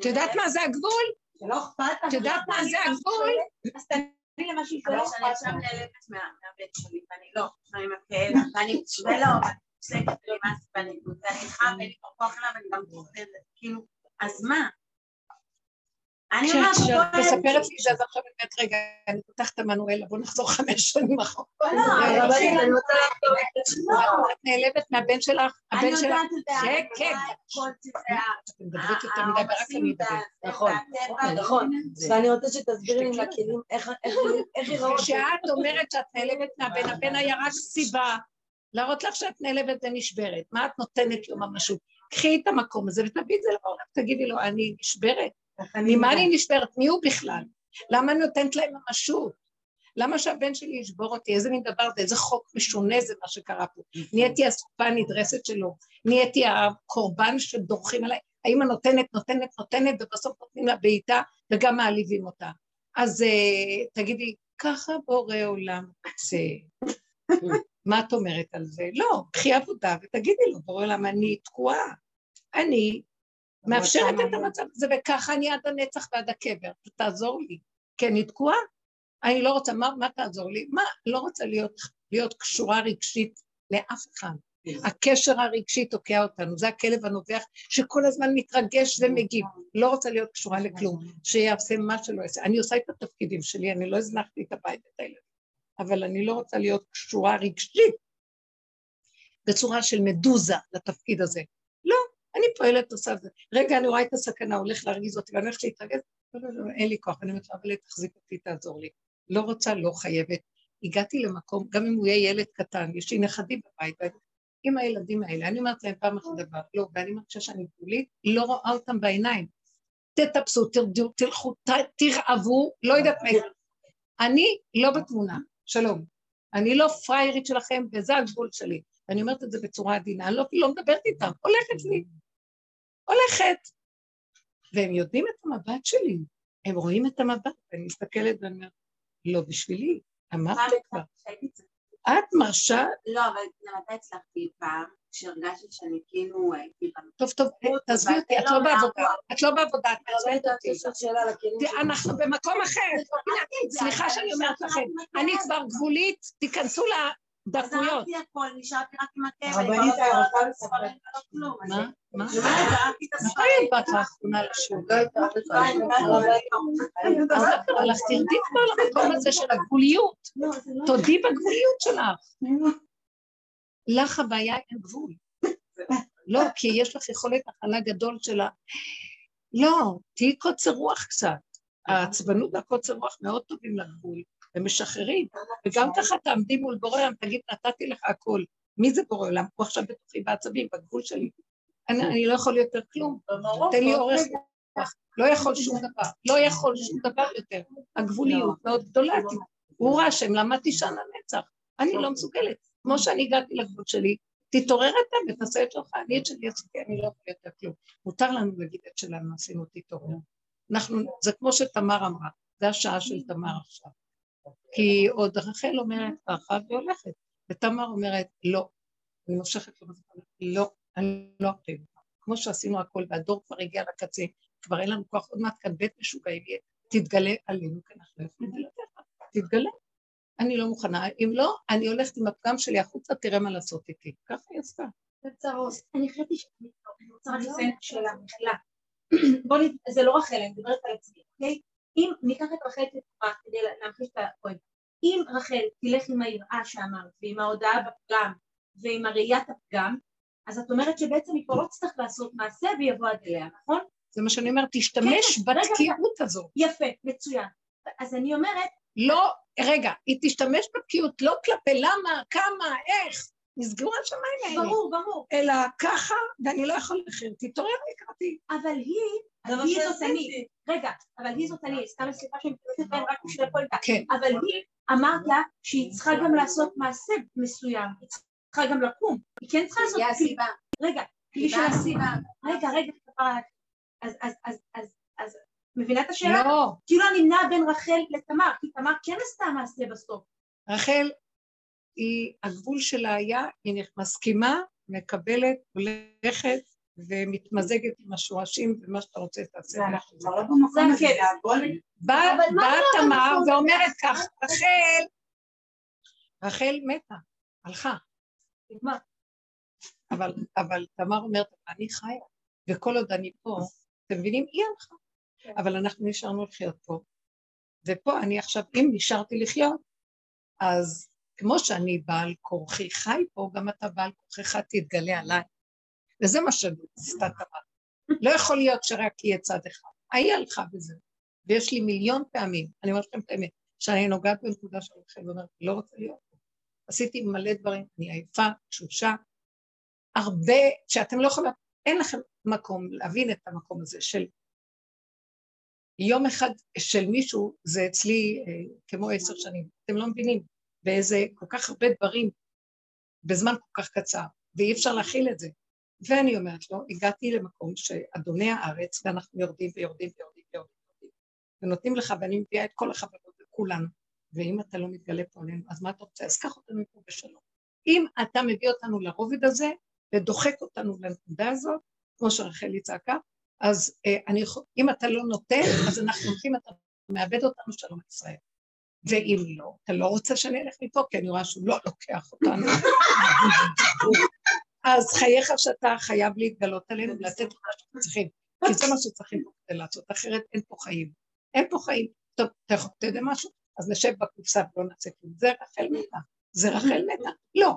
את יודעת מה זה הגבול? שלא אכפת את יודעת מה זה הגבול? אז תני למה שהיא לא שאני עכשיו נעלבת מה- מהבן שלי, ואני לא, אני מקל, ואני, ולא, ואני עוסקת ונמאס, ואני ואני איתך, ואין לי כוח אליו, ואני גם פוחדת, כאילו, אז מה? אני אומרת, כשאת בוא מספרת לי את זה, אז עכשיו אני אומרת, רגע, אני פותחת את המנואלה, בוא נחזור חמש שנים אחורה. לא, אבל אני רוצה את נעלבת מהבן שלך, הבן שלך, כן, אני כן. יודעת את כל צבעי את מדברת יותר מדי, ורק אני אדבר. נכון, נכון, ואני רוצה שתסבירי לי איך- איך יראו כשאת אומרת שאת נעלבת מהבן, הבן היה רק סיבה להראות לך שאת נעלבת ונשברת. מה את נותנת לו ממשות? קחי את המקום הזה ותביאי את זה לעולם, תגידי לו, אני נשברת. ממה אני נשברת? מי הוא בכלל? למה אני נותנת להם ממשות? למה שהבן שלי ישבור אותי? איזה מין דבר זה? איזה חוק משונה זה מה שקרה פה. נהייתי הסופה הנדרסת שלו, נהייתי הקורבן שדורכים עליי. האמא נותנת, נותנת, נותנת, ובסוף נותנים לה בעיטה וגם מעליבים אותה. אז uh, תגידי, ככה בורא עולם רוצה. מה את אומרת על זה? לא, קחי עבודה ותגידי לו, בורא עולם, אני תקועה. אני מאפשרת את המצב הזה, וככה אני עד הנצח ועד הקבר. תעזור לי. כי אני תקועה? אני לא רוצה, מה, מה תעזור לי? מה, לא רוצה להיות, להיות קשורה רגשית לאף אחד. הקשר הרגשי תוקע אותנו, זה הכלב הנובח שכל הזמן מתרגש ומגיב. לא רוצה להיות קשורה לכלום, שיעשה מה שלא יעשה. אני עושה את התפקידים שלי, אני לא הזנחתי את הבית ואת הילדים, אבל אני לא רוצה להיות קשורה רגשית בצורה של מדוזה לתפקיד הזה. פועלת, עושה את זה. רגע, אני רואה את הסכנה, הולך להרגיז אותי, ואני הולכת להתרגז, לא, לא, לא, אין לי כוח, אני אומרת, אבל תחזיק אותי, תעזור לי. לא רוצה, לא חייבת. הגעתי למקום, גם אם הוא יהיה ילד קטן, יש לי נכדים בבית, עם הילדים האלה, אני אומרת להם פעם אחת דבר, לא, ואני מרגישה שאני גבולית, לא רואה אותם בעיניים. תטפסו, תרדו, תלכו, תרעבו, לא יודעת מה. אני לא בתמונה, שלום. אני לא פריירית שלכם, וזה הגבול שלי. ואני אומרת את זה בצורה עדינה, אני לא, לא מדברת איתם, הולכת לי. הולכת. והם יודעים את המבט שלי, הם רואים את המבט, ואני מסתכלת ואני אומרת, לא בשבילי, אמרתי כבר. את מרשה, לא, אבל אתה הצלחתי פעם, כשהרגשתי שאני כאילו הייתי טוב, טוב, תעזבי אותי, את לא בעבודה, את לא בעבודה, את מעצבנת אותי. אנחנו במקום אחר. סליחה שאני אומרת לכם, אני כבר גבולית, תיכנסו לדקויות. עזרתי הכל, נשארתי רק עם הכאב. רבנית, אני אני לא רוצה ספרים לספר. ולא כלום. מה? מה? זרקתי את מתי הספרים. את באת לאחרונה לשיעור? לא הייתה אז אז תרדי כבר למקום הזה של הגבוליות. תודי בגבוליות שלך. לך הבעיה אין גבול. לא, כי יש לך יכולת הכלה גדול של ה... לא, תהיי קוצר רוח קצת. העצבנות והקוצר רוח מאוד טובים לגבול, ומשחררים. וגם ככה תעמדי מול בורא עולם, תגיד, נתתי לך הכל. מי זה בורא עולם? הוא עכשיו בתוכי בעצבים, בגבול שלי. אני, אני לא יכול יותר כלום. תן לי אורך רוח. לא יכול שום דבר. לא יכול שום דבר יותר. הגבוליות מאוד גדולה. הוא רע השם, למדתי שם לנצח. אני לא מסוגלת. כמו שאני הגעתי לגבול שלי, תתעורר אתה ותעשה את שלך, אני את שלי עשיתי, אני לא יכולה יותר כלום. מותר לנו להגיד את שלנו, עשינו תתעורר. אנחנו, זה כמו שתמר אמרה, זה השעה של תמר עכשיו. כי עוד רחל אומרת ככה והיא הולכת, ותמר אומרת לא, אני מושכת לו לא, אני לא ארחיב. כמו שעשינו הכל, והדור כבר הגיע לקצה, כבר אין לנו כוח, עוד מעט כאן בית משוגעים יהיה, תתגלה עלינו, כי אנחנו לא יכולים בלעדיך, תתגלה. אני לא מוכנה, אם לא, אני הולכת עם הפגם שלי החוצה, תראה מה לעשות איתי. ככה היא עשתה. בצרות. אני חשבתי שאני אני רוצה לציין שאלה, מחילה. בוא נ... זה לא רחל, אני מדברת על עצמי, אוקיי? אם ניקח את רחל כתורה כדי להמחיש את הפואנט, אם רחל תלך עם היראה שאמרת, ועם ההודעה בפגם, ועם הראיית הפגם, אז את אומרת שבעצם היא כבר לא תצטרך לעשות מעשה ויבוא עד אליה, נכון? זה מה שאני אומרת, תשתמש כן, רגע, בתקיעות הזו. יפה, מצוין. אז אני אומרת, לא, רגע, היא תשתמש בתקיעות לא כלפי למה, כמה, איך, נסגרו השמיים האלה. ברור, ברור. אלא ככה, ואני לא יכול לחיות. תתעורר לקראתי. אבל היא, היא. זאת אני. רגע, אבל היא זאת אני, סתם סליחה שאני מתכוונת בהם רק בשביל הפוליטה. כן. אבל היא, אמרת שהיא צריכה גם לעשות מעשה מסוים, היא צריכה גם לקום. היא כן צריכה לעשות... היא הסיבה. רגע, היא בשביל הסיבה. רגע, רגע. אז, אז, אז, אז, אז, מבינה את השאלה? לא, כאילו אני נעה בין רחל לתמר, כי תמר כן עשתה מעשה בסוף. רחל, היא, הגבול שלה היה, היא מסכימה, מקבלת, הולכת ומתמזגת עם השורשים, ומה שאתה רוצה תעשה. ואנחנו כבר לא במקום זה הזה, כן. זה. באה תמר ואומרת כך, רחל, רחל מתה, הלכה. נגמר. אבל, אבל תמר אומרת, אני חיה, וכל עוד אני פה, אתם מבינים? היא הלכה. אבל אנחנו נשארנו לחיות פה. ופה אני עכשיו, אם נשארתי לחיות, אז כמו שאני בעל כורחי חי פה, גם אתה בעל כורחך תתגלה עליי. וזה מה שעשתה תמר. לא יכול להיות שרק יהיה צד אחד. ההיא הלכה בזה. ויש לי מיליון פעמים, אני אומרת לכם את האמת, שאני נוגעת בנקודה של רחל ואומרת, לא רוצה להיות פה. עשיתי מלא דברים, אני עייפה, תשושה, הרבה, שאתם לא יכולים, אין לכם מקום להבין את המקום הזה של יום אחד של מישהו, זה אצלי אה, כמו עשר שנים. אתם לא מבינים באיזה כל כך הרבה דברים בזמן כל כך קצר, ואי אפשר להכיל את זה. ואני אומרת לו, הגעתי למקום שאדוני הארץ, ואנחנו יורדים ויורדים ויורדים ויורדים, ונותנים לך, ואני מביאה את כל החברות לכולנו, ואם אתה לא מתגלה פה עלינו, אז מה אתה רוצה? אז קח אותנו פה בשלום. אם אתה מביא אותנו לרובד הזה, ודוחק אותנו לנקודה הזאת, כמו שרחלי צעקה, אז אה, אני אם אתה לא נותן, אז אנחנו הולכים, אתה מאבד אותנו שלום ישראל. ואם לא, אתה לא רוצה שאני אלך מפה, כי אני רואה שהוא לא לוקח אותנו. אז חייך שאתה חייב להתגלות עלינו, לתת את מה שאנחנו צריכים. כי זה מה שצריכים פה כדי לעשות, אחרת אין פה חיים. אין פה חיים. טוב, אתה יודע משהו? אז נשב בקופסה ולא נעשה כלום. זה רחל מתה. זה רחל מתה. לא.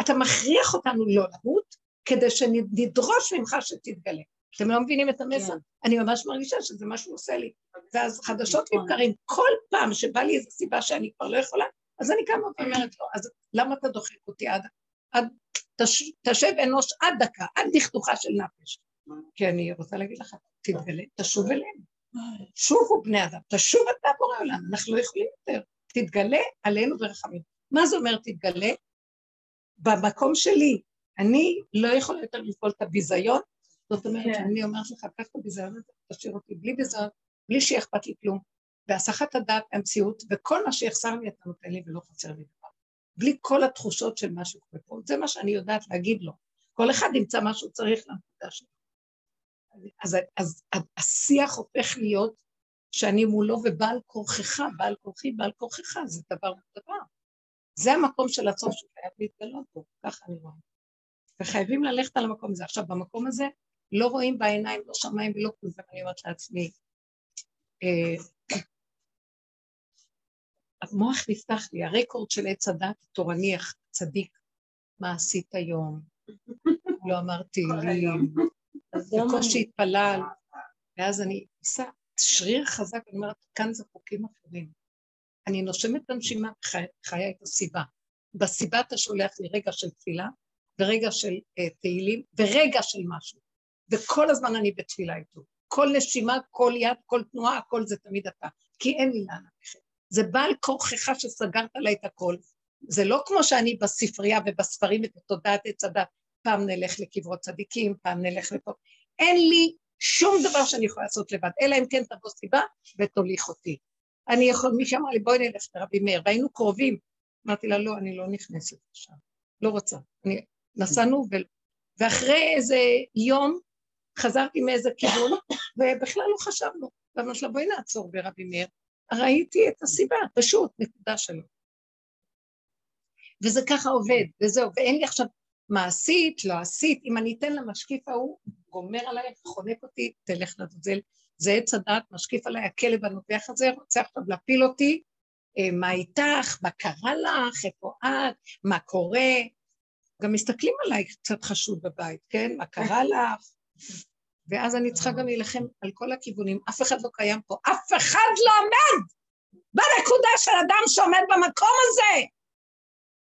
אתה מכריח אותנו לא למות, כדי שנדרוש ממך שתתגלה. אתם לא מבינים את המסר? אני ממש מרגישה שזה מה שהוא עושה לי. ואז חדשות לבקרים, כל פעם שבא לי איזו סיבה שאני כבר לא יכולה, אז אני קמה ואומרת לו, אז למה אתה דוחק אותי עד... עד תש, תשב אנוש עד דקה, עד דכדוכה של נפש. כי אני רוצה להגיד לך, תתגלה, תשוב אלינו. שובו בני אדם, תשוב אתה בורא עולם, אנחנו לא יכולים יותר. תתגלה עלינו ברחמים. מה זה אומר תתגלה? במקום שלי, אני לא יכולה יותר לפעול את הביזיון, זאת אומרת כן. שאני אומרת לך, קח את הביזיון תשאיר אותי בלי ביזיון, בלי שיהיה אכפת לי כלום. בהסחת הדעת המציאות, וכל מה שיחסר לי אתה נותן לי ולא חסר לי דבר. בלי כל התחושות של מה שקורה פה. זה מה שאני יודעת להגיד לו. כל אחד ימצא מה שהוא צריך לנקודה שלו. אז, אז השיח הופך להיות שאני מולו ובעל כורכך, בעל כורכי, בעל כורכך, זה דבר דבר. זה המקום של הסוף שחייב להתגלות פה, ככה אני רואה. וחייבים ללכת על המקום הזה. עכשיו, במקום הזה לא רואים בעיניים, לא שמיים ולא כלום, ואני אומרת לעצמי, אה, המוח נפתח לי, הרקורד של עץ הדת התורני הצדיק, מה עשית היום? לא אמרתי לי, בקושי התפלל, ואז אני עושה שריר חזק, אני אומרת, כאן זה חוקים אחרים. אני נושמת בנשימה, חי- חיה את הסיבה. בסיבה אתה שולח לי רגע של תפילה, ורגע של uh, תהילים, ורגע של משהו. וכל הזמן אני בתפילה איתו. כל נשימה, כל יד, כל תנועה, הכל זה תמיד אתה. כי אין לי לאן ללכת. זה בעל כורכך שסגרת לה את הכל. זה לא כמו שאני בספרייה ובספרים ובתודעת עץ הדת, פעם נלך לקברות צדיקים, פעם נלך לפה. אין לי שום דבר שאני יכולה לעשות לבד, אלא אם כן תבוא סיבה ותוליך אותי. אני יכול, מי שאמר לי, בואי נלך לרבי מאיר, והיינו קרובים. אמרתי לה, לא, אני לא נכנסת לשם, לא רוצה. אני, נסענו, ו... ואחרי איזה יום חזרתי מאיזה כיוון, ובכלל לא חשבנו. ואמרתי לה, בואי נעצור ברבי מאיר. ראיתי את הסיבה, פשוט, נקודה שלו. וזה ככה עובד, וזהו, ואין לי עכשיו מה עשית, לא עשית, אם אני אתן למשקיף ההוא, גומר עליי, חונק אותי, תלך לעזאזל. זה עץ הדת, משקיף עליי, הכלב הנובח הזה, רוצה עכשיו להפיל אותי, אה, מה איתך, מה קרה לך, איפה את, מה קורה. גם מסתכלים עליי קצת חשוד בבית, כן? מה קרה לך? ואז אני צריכה גם להילחם על כל הכיוונים, אף אחד לא קיים פה, אף אחד לא עומד בנקודה של אדם שעומד במקום הזה.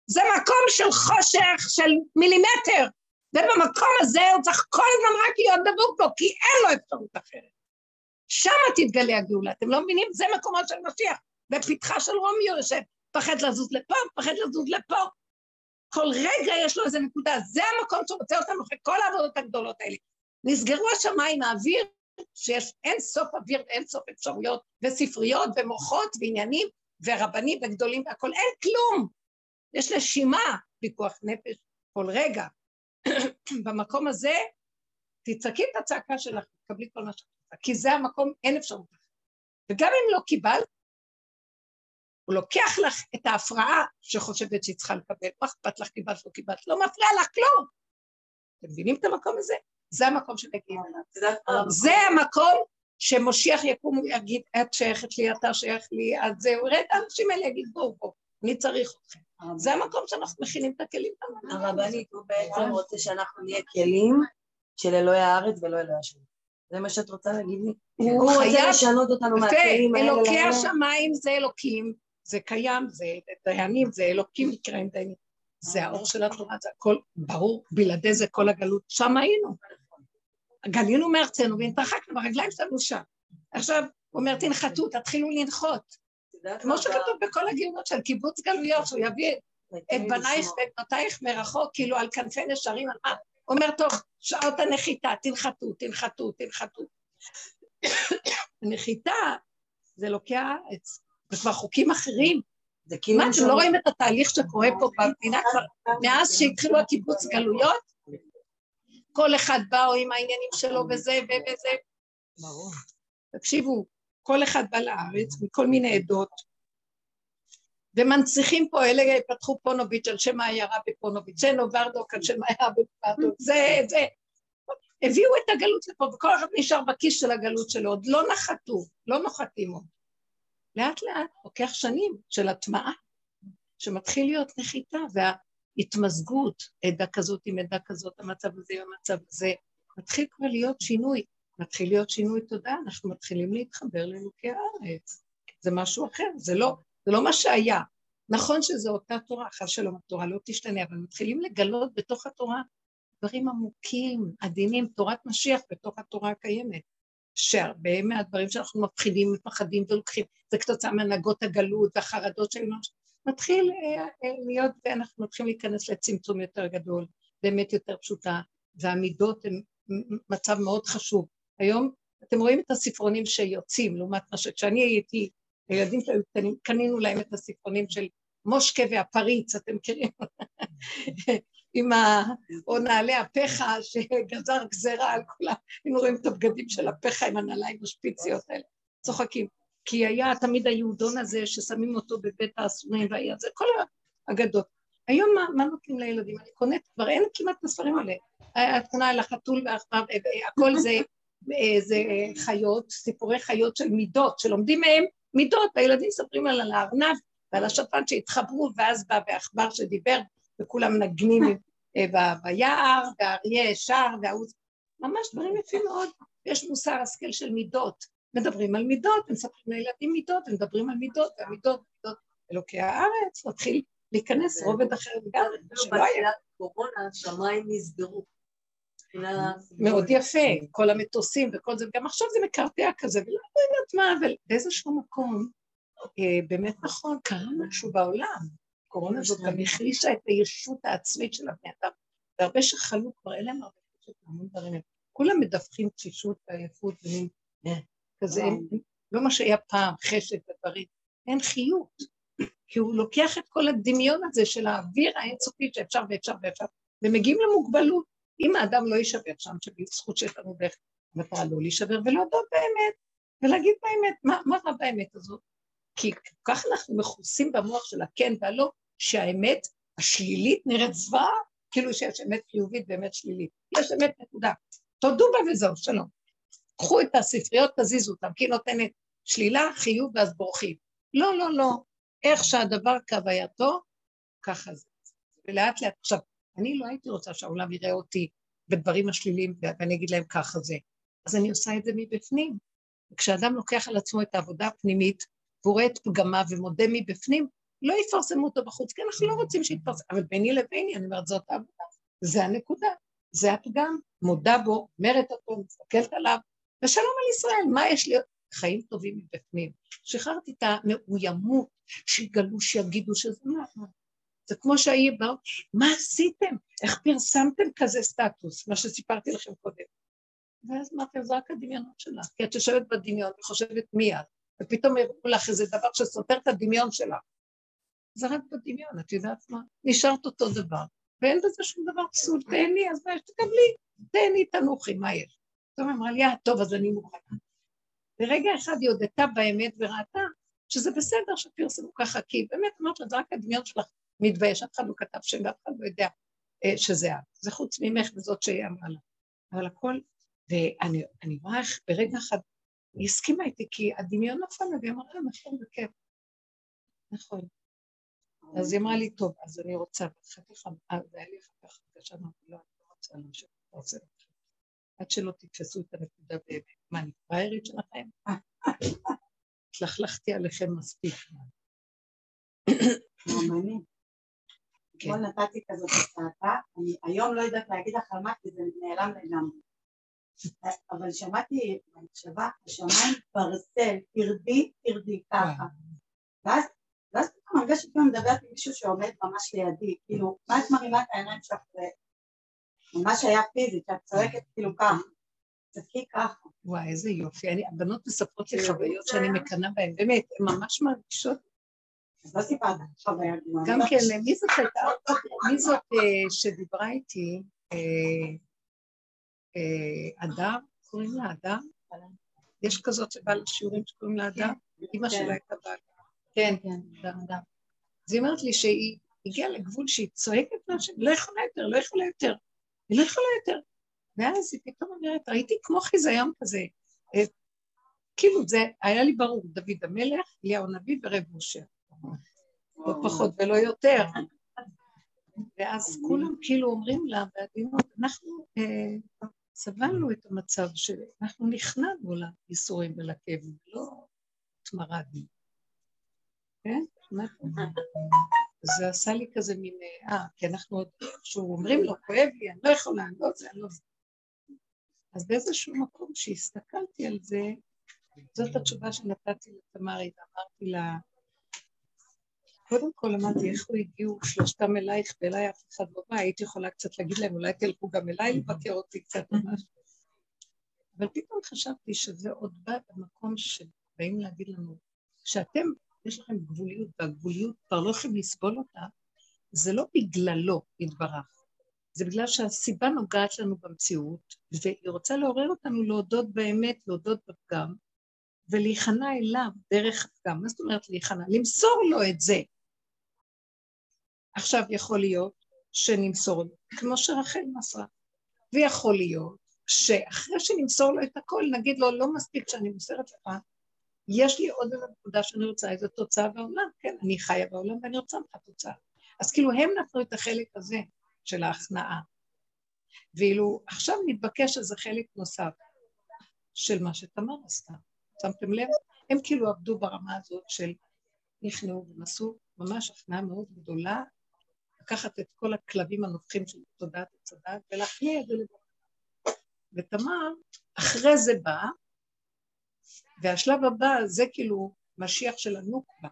זה מקום של חושך של מילימטר, ובמקום הזה הוא צריך כל הזמן רק להיות דבוק בו, כי אין לו אפשרות אחרת. שם תתגלה הגאולה, אתם לא מבינים? זה מקומו של משיח. בפתחה של רומיו יושב, פחד לזוז לפה, פחד לזוז לפה. כל רגע יש לו איזה נקודה, זה המקום שרוצה אותנו אחרי כל העבודות הגדולות האלה. נסגרו השמיים, האוויר, שיש אין סוף אוויר ואין סוף אפשרויות, וספריות ומוחות ועניינים, ורבנים וגדולים והכול, אין כלום. יש נשימה, פיקוח נפש, כל רגע. במקום הזה, תצעקי את הצעקה שלך, תקבלי כל מה שאת רוצה, כי זה המקום, אין אפשרות וגם אם לא קיבלת, הוא לוקח לך את ההפרעה שחושבת שהיא צריכה לקבל, מה אכפת לך קיבלת או קיבלת, לא מפריע לך כלום. אתם מבינים את המקום הזה? זה המקום שמגיעים אליו. זה המקום שמושיח יקום ויגיד, את שייכת לי, אתה שייך לי, אז זהו, יראה את האנשים האלה, יגיד, בואו, בואו, אני צריך אתכם. זה המקום שאנחנו מכינים את הכלים. הרבנית, הוא בעצם רוצה שאנחנו נהיה כלים של אלוהי הארץ ולא אלוהי השם. זה מה שאת רוצה להגיד לי? הוא רוצה לשנות אותנו מהכלים האלה. אלוקי השמיים זה אלוקים, זה קיים, זה דיינים, זה אלוקים נקראים דיינים. זה האור של התורה, זה הכל ברור, בלעדי זה כל הגלות, שם היינו. גלינו מארצנו והתרחקנו ברגליים שלנו שם. עכשיו, הוא אומר, תנחתו, תתחילו לנחות. כמו שכתוב בכל הגיונות של קיבוץ גלויות, שהוא יביא את בנייך ואת בנותייך מרחוק, כאילו על כנפי נשרים, הוא אומר, טוב, שעות הנחיתה, תנחתו, תנחתו, תנחתו. נחיתה זה לוקח זה כבר חוקים אחרים. זה כאילו... מה, אתם לא רואים את התהליך שקורה פה במדינה כבר מאז שהתחילו הקיבוץ גלויות? כל אחד בא עם העניינים שלו וזה וזה. ברור. תקשיבו, כל אחד בא לארץ מכל מיני עדות, ומנציחים פה, אלה פתחו פונוביץ' על שם העיירה בפונוביץ', זה נוברדוק על שם העיירה בפונוביץ', זה, זה. הביאו את הגלות לפה, וכל אחד נשאר בכיס של הגלות שלו, עוד לא נחתו, לא נוחתים עוד. לאט לאט, לוקח שנים של הטמעה, שמתחיל להיות נחיתה, וההתמזגות, עדה כזאת עם עדה כזאת, המצב הזה עם המצב הזה, מתחיל כבר להיות שינוי, מתחיל להיות שינוי תודעה, אנחנו מתחילים להתחבר לאלוקי הארץ. זה משהו אחר, זה לא, זה לא מה שהיה. נכון שזו אותה תורה, חס שלום, התורה לא תשתנה, אבל מתחילים לגלות בתוך התורה דברים עמוקים, עדינים, תורת משיח בתוך התורה הקיימת. שהרבה מהדברים שאנחנו מפחידים, מפחדים ולוקחים, זה כתוצאה מהנהגות הגלות והחרדות שלנו, מתחיל אה, אה, להיות, ואנחנו מתחילים להיכנס לצמצום יותר גדול, באמת יותר פשוטה, והמידות הן מצב מאוד חשוב. היום אתם רואים את הספרונים שיוצאים, לעומת מה שכשאני הייתי, הילדים שהיו קטנים, קנינו להם את הספרונים של מושקה והפריץ, אתם מכירים? עם ה... או נעלי הפחה שגזר גזרה על כולם, היינו רואים את הבגדים של הפחה עם הנעליים השפיציות האלה, צוחקים. כי היה תמיד היהודון הזה ששמים אותו בבית האסורים והיה זה, כל האגדות. היום מה, מה נותנים לילדים? אני קונאת, כבר אין כמעט את הספרים האלה. את קונה על החתול והעכבר, הכל זה, זה חיות, סיפורי חיות של מידות, שלומדים מהם מידות, והילדים מספרים על הארנב ועל השפן שהתחברו, ואז בא בעכבר שדיבר, וכולם מנגנים אה, ביער, והאריה שר, וההוא... ממש דברים יפים מאוד. יש מוסר השכל של מידות. מדברים על מידות, מספרים לילדים מידות, ומדברים על מידות, והמידות, מידות אלוקי הארץ, מתחיל להיכנס רובד אחר לגמרי, שלא היה. קורונה, השמיים נסגרו. מאוד יפה, כל המטוסים וכל זה, וגם עכשיו זה מקרטע כזה, ולא יודעת מה, אבל באיזשהו מקום, אה, באמת נכון, קרה משהו בעולם. הקורונה הזאת גם החלישה את הישות העצמית של הבני אדם, והרבה שחלו כבר, אין להם הרבה חשת המון דברים, כולם מדווחים תשישות ועייפות ומין כזה, לא מה שהיה פעם, חשק ודברים, אין חיות, כי הוא לוקח את כל הדמיון הזה של האוויר האינסופי שאפשר ואפשר ואפשר, ומגיעים למוגבלות. אם האדם לא יישבר שם, שבזכות שיש לנו דרך מטרה לא להישבר ולהודות באמת, ולהגיד באמת, מה, מה רע באמת הזאת? כי כך אנחנו מכוסים במוח של הכן והלא, שהאמת השלילית נראית זוועה, כאילו שיש אמת חיובית ואמת שלילית. יש אמת נקודה. תודו בה וזהו, שלום. קחו את הספריות, תזיזו אותן, כי היא נותנת שלילה, חיוב ואז בורחים. לא, לא, לא. איך שהדבר כהווייתו, ככה זה. ולאט לאט, עכשיו, אני לא הייתי רוצה שהעולם יראה אותי בדברים השליליים ואני אגיד להם ככה זה. אז אני עושה את זה מבפנים. וכשאדם לוקח על עצמו את העבודה הפנימית, והוא רואה את פגמיו ומודה מבפנים, לא יפרסמו אותו בחוץ, כי אנחנו לא רוצים שיתפרסם, אבל ביני לביני, אני אומרת, זאת העבודה, זה הנקודה, זה הפגם, מודה בו, אומרת אותו, מסתכלת עליו, ושלום על ישראל, מה יש לי? חיים טובים מבפנים. שחררתי את המאוימות, שיגלו, שיגידו שזה מה. זה כמו שהיא באו, מה עשיתם? איך פרסמתם כזה סטטוס? מה שסיפרתי לכם קודם. ואז אמרתי, זה רק הדמיונות שלך, כי את יושבת בדמיון וחושבת מי את, ופתאום יראו לך איזה דבר שסותר את הדמיון שלך. זה רק בדמיון, את יודעת מה? נשארת אותו דבר, ואין בזה שום דבר פסול, תהני, אז מה יש? תקבלי, תהני, תנוחי, מה יש? פתאום אמרה לי, אה, טוב, אז אני מוכנה. ברגע אחד היא הודתה באמת וראתה שזה בסדר שפרסמו ככה, כי באמת אמרת לה, זה רק הדמיון שלך מתבייש, אף אחד לא כתב שם ואף אחד לא יודע אה, שזה את. זה חוץ ממך וזאת שהיא אמרה לה. אבל הכל, ואני רואה איך ברגע אחד היא הסכימה איתי, כי הדמיון נפל לה, והיא אמרה, לה, נכון, זה כיף. נכון. אז היא אמרה לי, טוב, אז אני רוצה, ואחר כך, זה היה לי אחר כך לא, אני לא רוצה להמשיך, לא רוצה להמשיך. עד שלא תתפסו את הנקודה באמת. מה, אני פריירית שלכם? התלכלכתי עליכם מספיק. כן. אתמול נתתי כזאת הצעתה, אני היום לא יודעת להגיד לך על מה, כי זה נעלם לגמרי. אבל שמעתי במחשבה, השמיים ברסל, תרדי, תרדי, ככה. ואז ואז פתאום הרגשתי כאילו מדברת עם מישהו שעומד ממש לידי, כאילו, מה את מרימה את העיניים שלך ממש היה פיזית, את צועקת כאילו ככה, צדקי ככה. וואי, איזה יופי. אני, הבנות מספרות לי חוויות שאני מקנאה בהן, באמת, הן ממש מרגישות. אז לא סיפרת חוויה גם כן, מי זאת הייתה, מי זאת אה, שדיברה איתי? אדם, אה, קוראים לה אדם? יש כזאת שבאה לשיעורים שקוראים לה אדם? אימא שלה הייתה בעלה. כן, כן, אדם. אז היא אומרת לי שהיא הגיעה לגבול שהיא צועקת מהשם, לא יכולה יותר, לא יכולה יותר. היא לא יכולה יותר. ואז היא פתאום אומרת, ראיתי כמו חיזיון כזה. אה, כאילו זה, היה לי ברור, דוד המלך, אליהו הנביא ורב משה. לא פחות ולא יותר. ואז כולם כאילו אומרים לה בעדינות, אנחנו אה, סבלנו את המצב שאנחנו נכנענו לייסורים ולכאבים, לא התמרדנו. כן? זה עשה לי כזה מין, אה, כי אנחנו עוד, כשהוא אומרים לו, כואב לי, אני לא יכולה, אני לא זה, אני לא זה. אז באיזשהו מקום שהסתכלתי על זה, זאת התשובה שנתתי לתמרי, ואמרתי לה, קודם כל אמרתי, איך הוא הגיעו שלושתם אלייך ואליי אף אחד לא בא, הייתי יכולה קצת להגיד להם, אולי תלכו גם אליי לבקר אותי קצת ממש. אבל פתאום חשבתי שזה עוד בא במקום שבאים להגיד לנו, שאתם יש לכם גבוליות, והגבוליות כבר לא יכולים לסבול אותה, זה לא בגללו יתברך, זה בגלל שהסיבה נוגעת לנו במציאות, והיא רוצה לעורר אותנו להודות באמת, להודות בפגם, ולהיכנע אליו דרך הפגם. מה זאת אומרת להיכנע? למסור לו את זה. עכשיו יכול להיות שנמסור לו, כמו שרחל מסרה, ויכול להיות שאחרי שנמסור לו את הכל, נגיד לו, לא מספיק שאני מוסרת לך, יש לי עוד איזו נקודה שאני רוצה, איזו תוצאה בעולם, כן, אני חיה בעולם ואני רוצה לך תוצאה. אז כאילו הם נתנו את החלק הזה של ההכנעה. ואילו עכשיו מתבקש איזה חלק נוסף של מה שתמר עשתה. שמתם לב? הם כאילו עבדו ברמה הזאת של נכנעו ונסו ממש הכנעה מאוד גדולה, לקחת את כל הכלבים הנובחים של תודעת הצדד ולהכניע את זה לבד. ותמר, אחרי זה באה, והשלב הבא זה כאילו משיח של הנוקבה,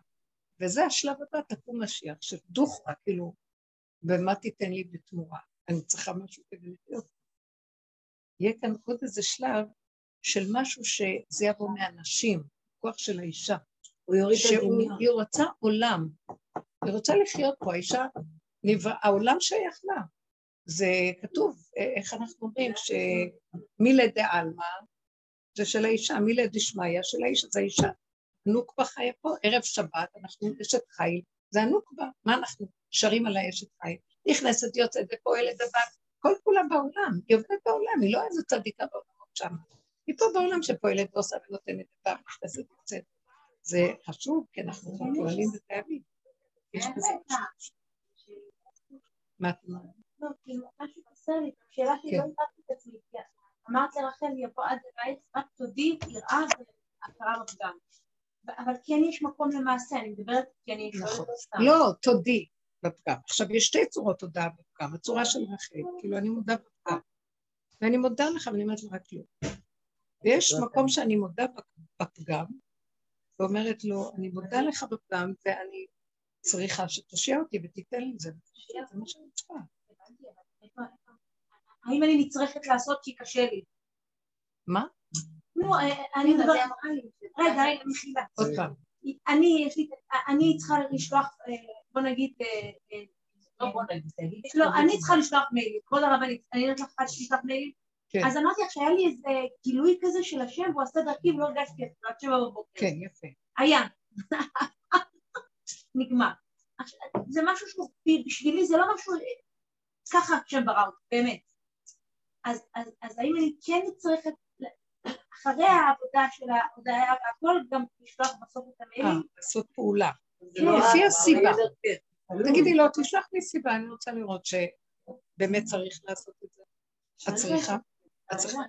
וזה השלב הבא, תקום משיח, של דוכרה, כאילו, ומה תיתן לי בתמורה? אני צריכה משהו כדי לחיות. יהיה כאן עוד איזה שלב של משהו שזה יבוא מהנשים, כוח של האישה. הוא יוריד את הדמיון. היא רוצה עולם, היא רוצה לחיות פה, האישה, העולם שייך לה. זה כתוב, איך אנחנו אומרים, שמילדי עלמא, זה של האישה, מילה דשמיא של האישה, זה האישה. נוקבה חיה פה, ערב שבת, אנחנו אשת חיל, זה הנוקבה, מה אנחנו שרים על האשת חיל? נכנסת, יוצאת ופועלת דבר, כל כולה בעולם, היא עובדת בעולם, היא לא איזה צדיקה בעולמות שם, היא פה בעולם שפועלת ועושה ונותנת דבר, נכנסת ויוצאת. זה חשוב, כי אנחנו פועלים וקיימים. יש בזה משהו. מה את אומרת? לא, כאילו, משהו חסר לי, שאלה שלא הבנתי את עצמי, אמרת לרחל יבוא עד הבית, רק תודי, יראה והכרה בפגם. אבל כן יש מקום למעשה, אני מדברת כי אני נכון. לא סתם. לא, תודי בפגם. עכשיו, יש שתי צורות הודעה בפגם. הצורה של רחל, כאילו, אני מודה בפגם. ואני מודה לך, ואני אומרת לך כלום. ויש מקום שאני מודה בפגם, ואומרת לו, אני מודה לך בפגם, ואני צריכה שתושיע אותי ותיתן לי זה. זה מה שאני צריכה. האם אני נצרכת לעשות כי קשה לי? מה? נו, אה, אני מדברת... רגע, רגע, מחילה. עוד פעם. אני, יש לי, אני צריכה לשלוח, אה, בוא נגיד, אה, לא בוא נגיד, תגיד. לא, אני צריכה לשלוח מיילים, כבוד הרבנית, אני יודעת לך אחת שתשלח מיילים? כן. אז אמרתי לך שהיה לי איזה גילוי כזה של השם והוא עשה דרכי ולא הרגשתי את זה עד שבע בבוקר. כן, יפה. היה. נגמר. זה משהו שהוא, בשבילי זה לא משהו, ככה השם ברא אותי, באמת. אז, אז, אז האם אני כן צריכה, אחרי העבודה של ההודעה והכל, גם לשלוח בסוף את אה, המיילים? לעשות פעולה. כן. לפי הסיבה. תלוי. תגידי לו, תשלח לי סיבה, אני רוצה לראות שבאמת צריך לעשות את זה. את צריכה? את צריכה?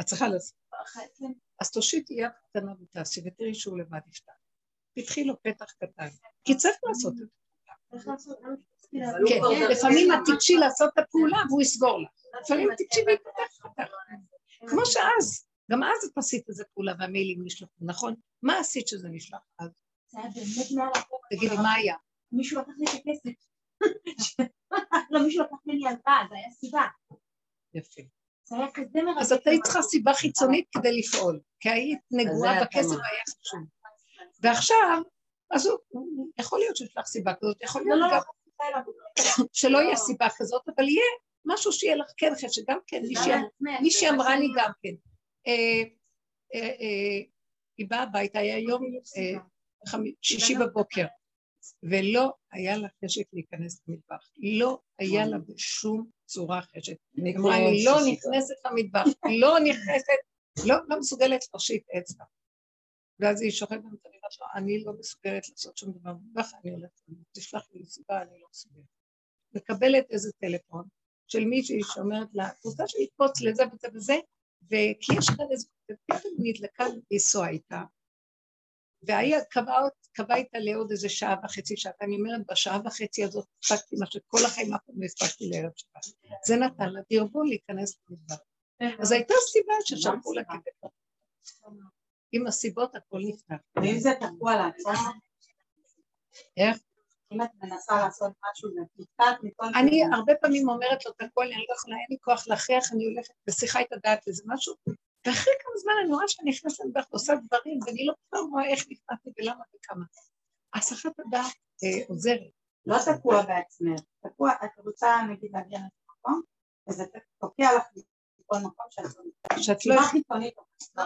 את צריכה לעשות. כן. אז תושיטי יד קטנה ותעשי, ותראי שהוא לבד יפתח. פתחי לו פתח קטן. כי צריך לעשות את זה. כן, לפעמים את תיגשי לעשות את הפעולה והוא יסגור לך. לפעמים תיגשי ויפתח אותך. כמו שאז, גם אז את עשית איזה פעולה והמיילים נשלחו, נכון? מה עשית שזה נשלח אז? זה היה באמת מעל החוק. תגידי, מה היה? מישהו לקח לי את הכסף. לא, מישהו לקח ממני הלוואה, זה היה סיבה. יפה. אז את היית צריכה סיבה חיצונית כדי לפעול, כי היית נגועה בכסף. והיה חשוב. ועכשיו, אז הוא, יכול להיות שיש לך סיבה כזאת, יכול לא, להיות לא, גם לא. שלא יהיה סיבה כזאת, אבל יהיה משהו שיהיה לך כן חשב, גם כן, מישהי אמ- מישהי אמרה לי גם כן, אה, אה, אה, היא באה הביתה, היה יום חמ- שישי בבוקר, ולא היה לה חשק להיכנס למטבח, לא היה לה בשום צורה חשק. היא אמרה לי, לא נכנסת למטבח, לא נכנסת, לא, לא מסוגלת להושיט אצבע. ואז היא שוכבת במטבח, שלה, אני לא מסוגלת לעשות שום דבר במטבח, אני הולכת, תשלח לי סיבה, אני לא מסוגלת. מקבלת איזה טלפון של מישהי שאומרת לה, את רוצה שיקפוץ לזה וזה וזה, וכי יש כאן איזה, ופתאום נדלקה לנסוע איתה, והיא קבעה איתה לעוד איזה שעה וחצי, שעתיים, אני אומרת, בשעה וחצי הזאת הספקתי מה שכל החיים אף פעם לא הספקתי לערב שבת. זה נתן לה דרבון להיכנס למדבר. אז הייתה סיבה ששלחו לה כדי. עם הסיבות הכל נפתח. ואם זה תקוע לעצמך, איך? אם את מנסה לעשות משהו ונתקעת מכל... אני הרבה פעמים אומרת לו את הכל, אני לא יכולה, אין לי כוח להכריח, אני הולכת בשיחה את הדעת איזה משהו, ואחרי כמה זמן אני רואה שאני נכנסת למטבח ועושה דברים, ואני לא כבר רואה איך נכנסתי ולמה וכמה. הסחת הדעת אה, עוזרת. לא תקוע בעצמך, תקוע, את רוצה נגיד להגיע לאיזה מקום, וזה תוקע לך מכל מקום שאת לא... שאת לא...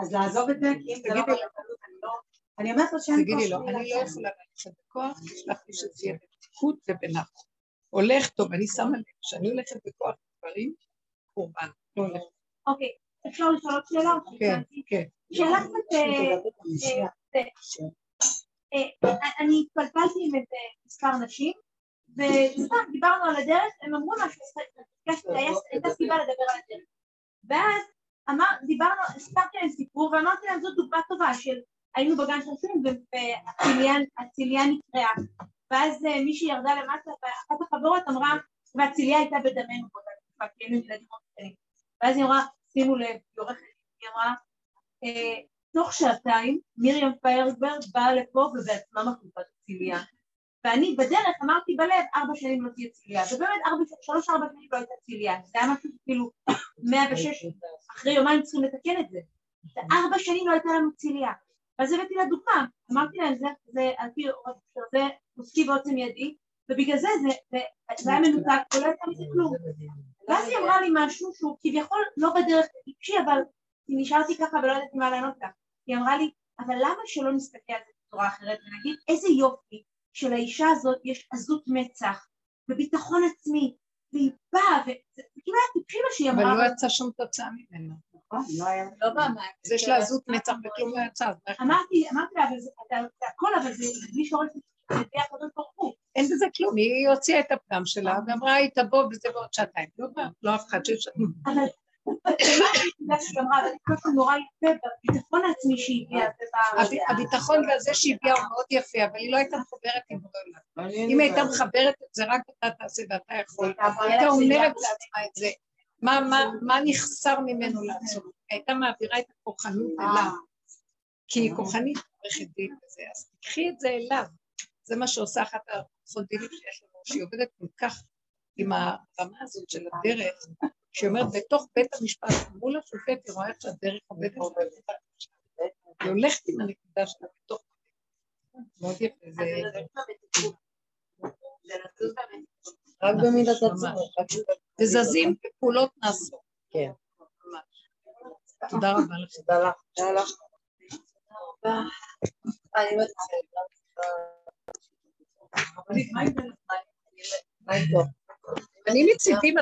אז לעזוב את זה, כי אם זה לא... אני לא... אני אומרת לו שאין תגידי לו, אני לא יכולה ללכת בכוח, תשלח לי שזה יהיה בפתיחות ובנחת. הולך טוב, אני שמה לב, כשאני הולכת בכוח דברים, קורבן, לא. אוקיי, אפשר לשאול עוד שאלה? כן? כן. שאלה קצת... אה, אה, אה, אני התפלפלתי עם איזה מספר נשים, וסתם דיברנו על הדרך, הם אמרו משהו, הייתה סיבה לדבר על הדרך. ואז אמר, דיברנו, הספרתי להם סיפור, ואמרתי להם, זו דוגמה טובה של היינו בגן שעשועים והצלייה נקרעה. ואז אה, מישהי ירדה למטה, ואחת החברות אמרה, והצלייה הייתה בדמנו באותה תקופה, כי היינו ילדים מאוד קטנים. ואז היא אמרה, שימו לב, היא עורכת, היא אמרה, אה, תוך שעתיים מרים פיירברג באה לפה ובעצמה מחליפה את הצלייה. ואני בדרך אמרתי בלב, ארבע שנים לא תהיה צלייה, ובאמת ארבע, שלוש ארבע שנים לא הייתה צלייה, זה היה משהו כאילו מאה ושש, אחרי יומיים צריכים לתקן את זה. וארבע שנים לא הייתה לנו צלייה. ואז הבאתי לה דוגמה, אמרתי להם, זה, זה על פי זה עוסקי בעוצם ידי, ובגלל זה זה, זה, היה מנותק ולא הייתה מזה כלום. ואז היא אמרה לי משהו שהוא כביכול לא בדרך טיפשי, אבל נשארתי ככה ולא ידעתי מה לענות לה. היא אמרה לי, אבל למה שלא נסתכל על זה בצורה אחרת ונגיד איזה יופי שלאישה הזאת יש עזות מצח וביטחון עצמי, והיא באה, וזה כאילו היה טיפשי מה שהיא אבל אמרה. לא יצא שום תוצאה ממנו. נכון, לא היה... לא במה. אז יש לה עזות מצח וכלום לא יצא. אמרתי, אמרתי לה, אבל זה הכל, אבל זה בלי שורש לפי הקדוש ברוך הוא. אין בזה כלום, היא הוציאה את הפגם שלה ואמרה, היא תבוא וזה בעוד שעתיים. לא בא, לא אף אחד שיש... אבל הביטחון והזה שהביאה הוא מאוד יפה, אבל היא לא הייתה מחוברת עם בורא אם הייתה מחברת את זה, רק אתה תעשה ואתה יכול. הייתה אומרת לעצמה את זה. מה נחסר ממנו לעצור? היא הייתה מעבירה את הכוחנות אליו. כי היא כוחנית עורכת דין וזה, אז תקחי את זה אליו. זה מה שעושה אחת החודינים שיש לנו, שהיא עובדת כל כך עם הרמה הזאת של הדרך, שהיא אומרת, בתוך בית המשפט, מול השופט, היא רואה איך שהדרך עובדת, היא הולכת עם הנקודה שלה בתוך מאוד יפה, זה... רק במידת הצורך. וזזים ופעולות נעשו. כן. תודה רבה לך. תודה לך. אני מצידי